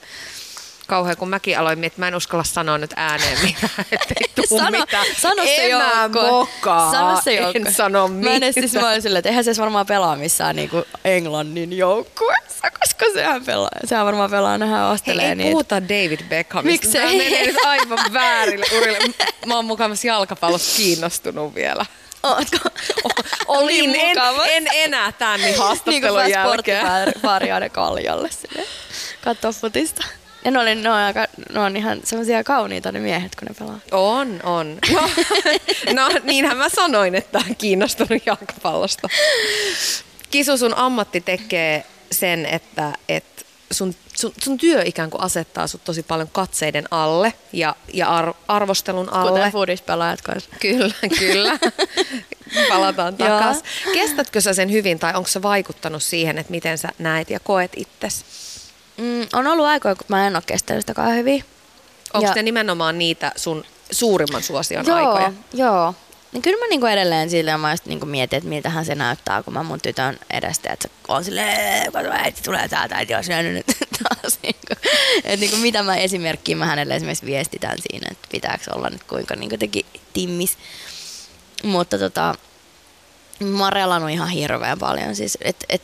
Kauhean, kun mäkin aloin miettiä, mä en uskalla sanoa nyt ääneen mitään, ettei tuu Sano- mitään. sano se en mä mokaa, Sano se en sano Mä en edes mitään. siis mä olin silleen, että eihän se edes varmaan pelaa missään niinku Englannin joukkueessa, koska sehän pelaa. Sehän varmaan pelaa, nehän Hei, ostelee ei niitä. puhuta David Beckhamista. Miksei? Tämä menee nyt aivan väärille urille. Mä oon mukavasti jalkapallosta kiinnostunut vielä. Ootko? Olin, Niin en, en enää tämän niin niin haastattelun vaan jälkeen. aina kaljalle sinne katsoa futista. Ja ne, oli, ne, on, aika, ne on ihan semmoisia kauniita ne miehet, kun ne pelaa. On, on. No, no niinhän mä sanoin, että on kiinnostunut jalkapallosta. Kisu, sun ammatti tekee sen, että, että sun, sun, sun työ ikään kuin asettaa sut tosi paljon katseiden alle ja, ja ar, arvostelun alle. Kuten fudispelaajat kanssa. Kyllä, kyllä. Palataan takaisin. Kestätkö sä sen hyvin tai onko se vaikuttanut siihen, että miten sä näet ja koet itsesi? Mm, on ollut aikoja, kun mä en ole kestänyt sitä hyvin. Onko Ja- ne nimenomaan niitä sun suurimman suosion joo, aikoja? Joo. Niin kyllä mä niinku edelleen silleen mä just niinku mietin, että miltähän se näyttää, kun mä mun tytön edestä, että se on silleen, kato äiti tulee täältä, äiti on syönyt nyt taas. Niinku. Että niinku mitä mä esimerkkiä mä hänelle esimerkiksi viestitän siinä, että pitääkö olla nyt kuinka niinku teki timmis. Mutta tota, mä oon relannut ihan hirveän paljon. Siis, et, et,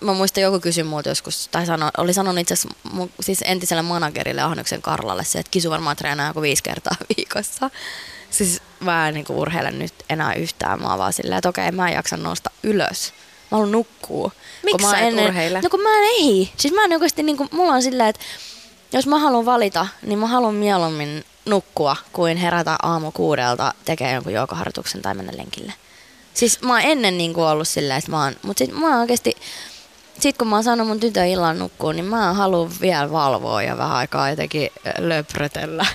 mä muistan joku kysyi multa joskus, tai sano, oli sanonut itse asiassa siis entiselle managerille Ahnoksen Karlalle se, että Kisu varmaan treenaa joku viisi kertaa viikossa. Siis mä en niinku urheile nyt enää yhtään, mä oon vaan silleen, että okei, mä en jaksa nousta ylös. Mä haluan nukkua. Miksi Kun mä sä et ennen- urheile? No kun mä en ehdi. Siis mä en oikeasti, niinku, mulla on silleen, että jos mä haluan valita, niin mä haluan mieluummin nukkua kuin herätä aamu kuudelta tekemään jonkun joogaharjoituksen tai mennä lenkille. Siis mä oon ennen niin kuin ollut silleen, että mä oon, mutta sit mä oon oikeesti, sit kun mä oon saanut mun tytön illan nukkuun, niin mä haluan vielä valvoa ja vähän aikaa jotenkin löprötellä.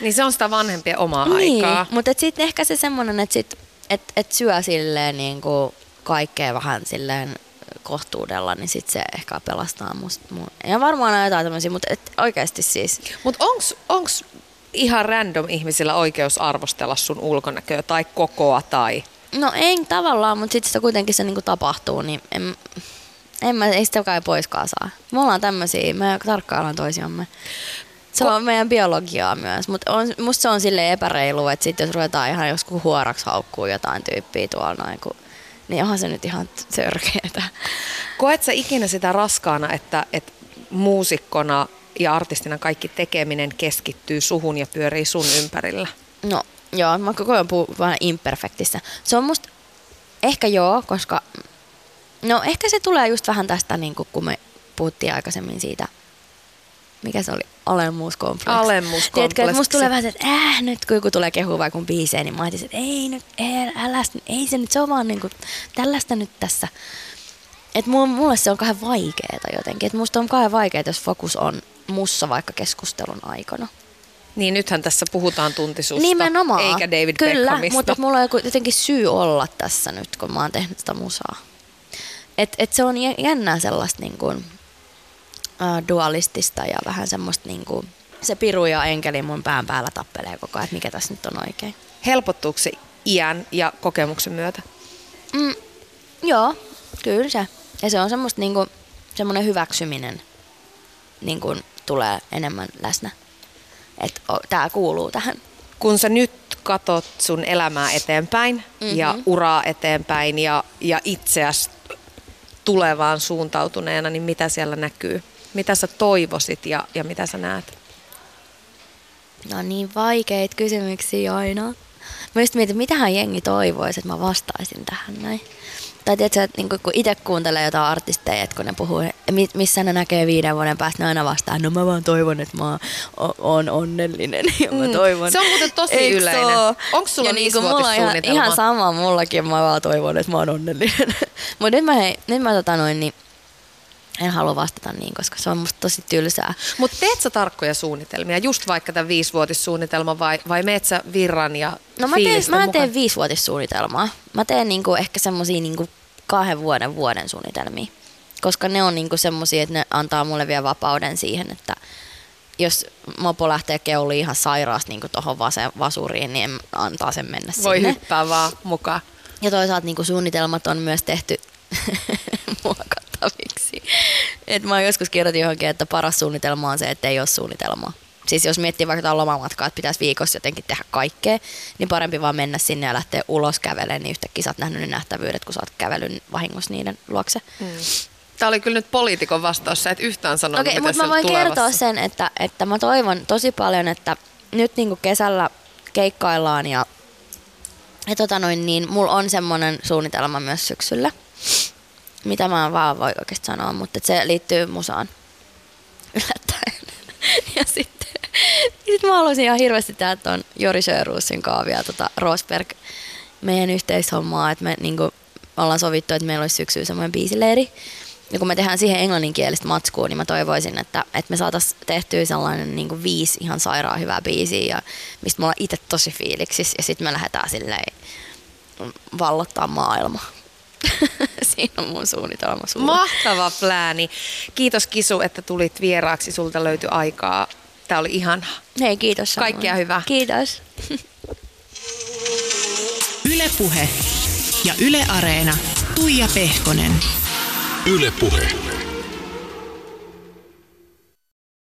Niin se on sitä vanhempien omaa Niin, aikaa. mutta sitten ehkä se semmonen, että sit, et, et syö silleen niin kuin kaikkea vähän silleen kohtuudella, niin sit se ehkä pelastaa musta. Mun. Ja varmaan on jotain tämmöisiä, mutta et oikeasti siis. Mutta onks, onks ihan random ihmisillä oikeus arvostella sun ulkonäköä tai kokoa tai... No ei tavallaan, mutta sitten sitä kuitenkin se niinku tapahtuu, niin en, en mä, ei sitä kai poiskaan saa. Me ollaan tämmöisiä, me tarkkaillaan toisiamme. Se on meidän biologiaa myös, mutta on, musta se on sille epäreilu, että sit jos ruvetaan ihan joskus huoraksi haukkuu jotain tyyppiä tuolla noin, kun, niin onhan se nyt ihan törkeetä. Koet sä ikinä sitä raskaana, että, että muusikkona ja artistina kaikki tekeminen keskittyy suhun ja pyörii sun ympärillä? No joo, mä koko ajan puhun vähän imperfektissä. Se on musta ehkä joo, koska no ehkä se tulee just vähän tästä, niin kun me puhuttiin aikaisemmin siitä, mikä se oli, alemmuuskompleksi. Alemmuuskompleksi. Tiedätkö, että musta tulee vähän että äh, nyt kun joku tulee kehua vaikka mun biiseen, niin mä ajattelin, että ei nyt, ei, älä, ei se nyt, se on vaan niinku tällaista nyt tässä. Että mulle se on kahden vaikeeta jotenkin. Että musta on kahden vaikeeta, jos fokus on mussa vaikka keskustelun aikana. Niin nythän tässä puhutaan tuntisusta, Nimenomaan. eikä David Kyllä, Beckhamista. mutta mulla on joku jotenkin syy olla tässä nyt, kun mä oon tehnyt sitä musaa. Et, et se on jä- jännää sellaista niin kuin, dualistista ja vähän semmoista niin kuin, se piru ja enkeli mun pään päällä tappelee koko ajan, että mikä tässä nyt on oikein. Helpottuuko se iän ja kokemuksen myötä? Mm, joo, kyllä se. Ja se on semmoista niin kuin, semmoinen hyväksyminen niin kuin, tulee enemmän läsnä. Että tämä kuuluu tähän. Kun sä nyt katot sun elämää eteenpäin mm-hmm. ja uraa eteenpäin ja, ja itseäsi tulevaan suuntautuneena, niin mitä siellä näkyy? Mitä sä toivosit ja, ja mitä sä näet? No niin vaikeita kysymyksiä aina. Mä just mietin, mitähän jengi toivoisi, että mä vastaisin tähän näin. Tai tiedätkö, että niin kun itse kuuntelee jotain artisteja, että kun ne puhuu, missä ne näkee viiden vuoden päästä, ne aina vastaa, no mä vaan toivon, että mä oon onnellinen. Ja mä toivon. Se on muuten tosi Eiks yleinen. oo? Onko sulla ja niin mulla on ihan, ihan sama mullakin, mä vaan toivon, että mä oon onnellinen. Mutta nyt mä, hei, nyt mä tota noin, niin en halua vastata niin, koska se on musta tosi tylsää. Mutta teet sä tarkkoja suunnitelmia, just vaikka tämän viisivuotissuunnitelma vai, vai meet sä virran ja No mä teen, mä teen viisivuotissuunnitelmaa. Mä teen niinku ehkä semmosia niinku kahden vuoden vuoden suunnitelmia. Koska ne on niinku semmosia, että ne antaa mulle vielä vapauden siihen, että jos mopo lähtee keuliin ihan sairaasti niinku tohon vasen vasuriin, niin en antaa sen mennä Voi sinne. hyppää vaan mukaan. Ja toisaalta niinku suunnitelmat on myös tehty muokattaviksi. Et mä joskus kirjoitin johonkin, että paras suunnitelma on se, että ei ole suunnitelmaa. Siis jos miettii vaikka jotain lomamatkaa, että pitäisi viikossa jotenkin tehdä kaikkea, niin parempi vaan mennä sinne ja lähteä ulos kävelemään, niin yhtäkkiä sä oot nähnyt ne nähtävyydet, kun sä oot kävellyt vahingossa niiden luokse. Mm. Tämä oli kyllä nyt poliitikon vastaus, sä et yhtään sanonut, Okei, mitä mutta mä voin tulevassa. kertoa sen, että, että mä toivon tosi paljon, että nyt niinku kesällä keikkaillaan ja, ja tota noin, niin mulla on semmoinen suunnitelma myös syksyllä, mitä mä vaan voi oikeasti sanoa, mutta se liittyy musaan yllättäen. ja sitten sit mä haluaisin ihan hirveästi tehdä ton Jori Sjöruusin kaavia tota Rosberg meidän yhteishommaa, että me niinku ollaan sovittu, että meillä olisi syksyllä semmoinen biisileiri. Ja kun me tehdään siihen englanninkielistä matskua, niin mä toivoisin, että, että me saataisiin tehtyä sellainen niin kuin viisi ihan sairaan hyvää biisiä, ja mistä me ollaan itse tosi fiiliksis, ja sitten me lähdetään silleen vallottaa maailma. Siinä on mun suunnitelma sulle. Mahtava plääni. Kiitos Kisu, että tulit vieraaksi. Sulta löytyi aikaa. Tämä oli ihana. Hei, kiitos samoin. Kaikkea hyvää. Kiitos. Ylepuhe ja Yle Areena. Tuija Pehkonen. Yle Puhe.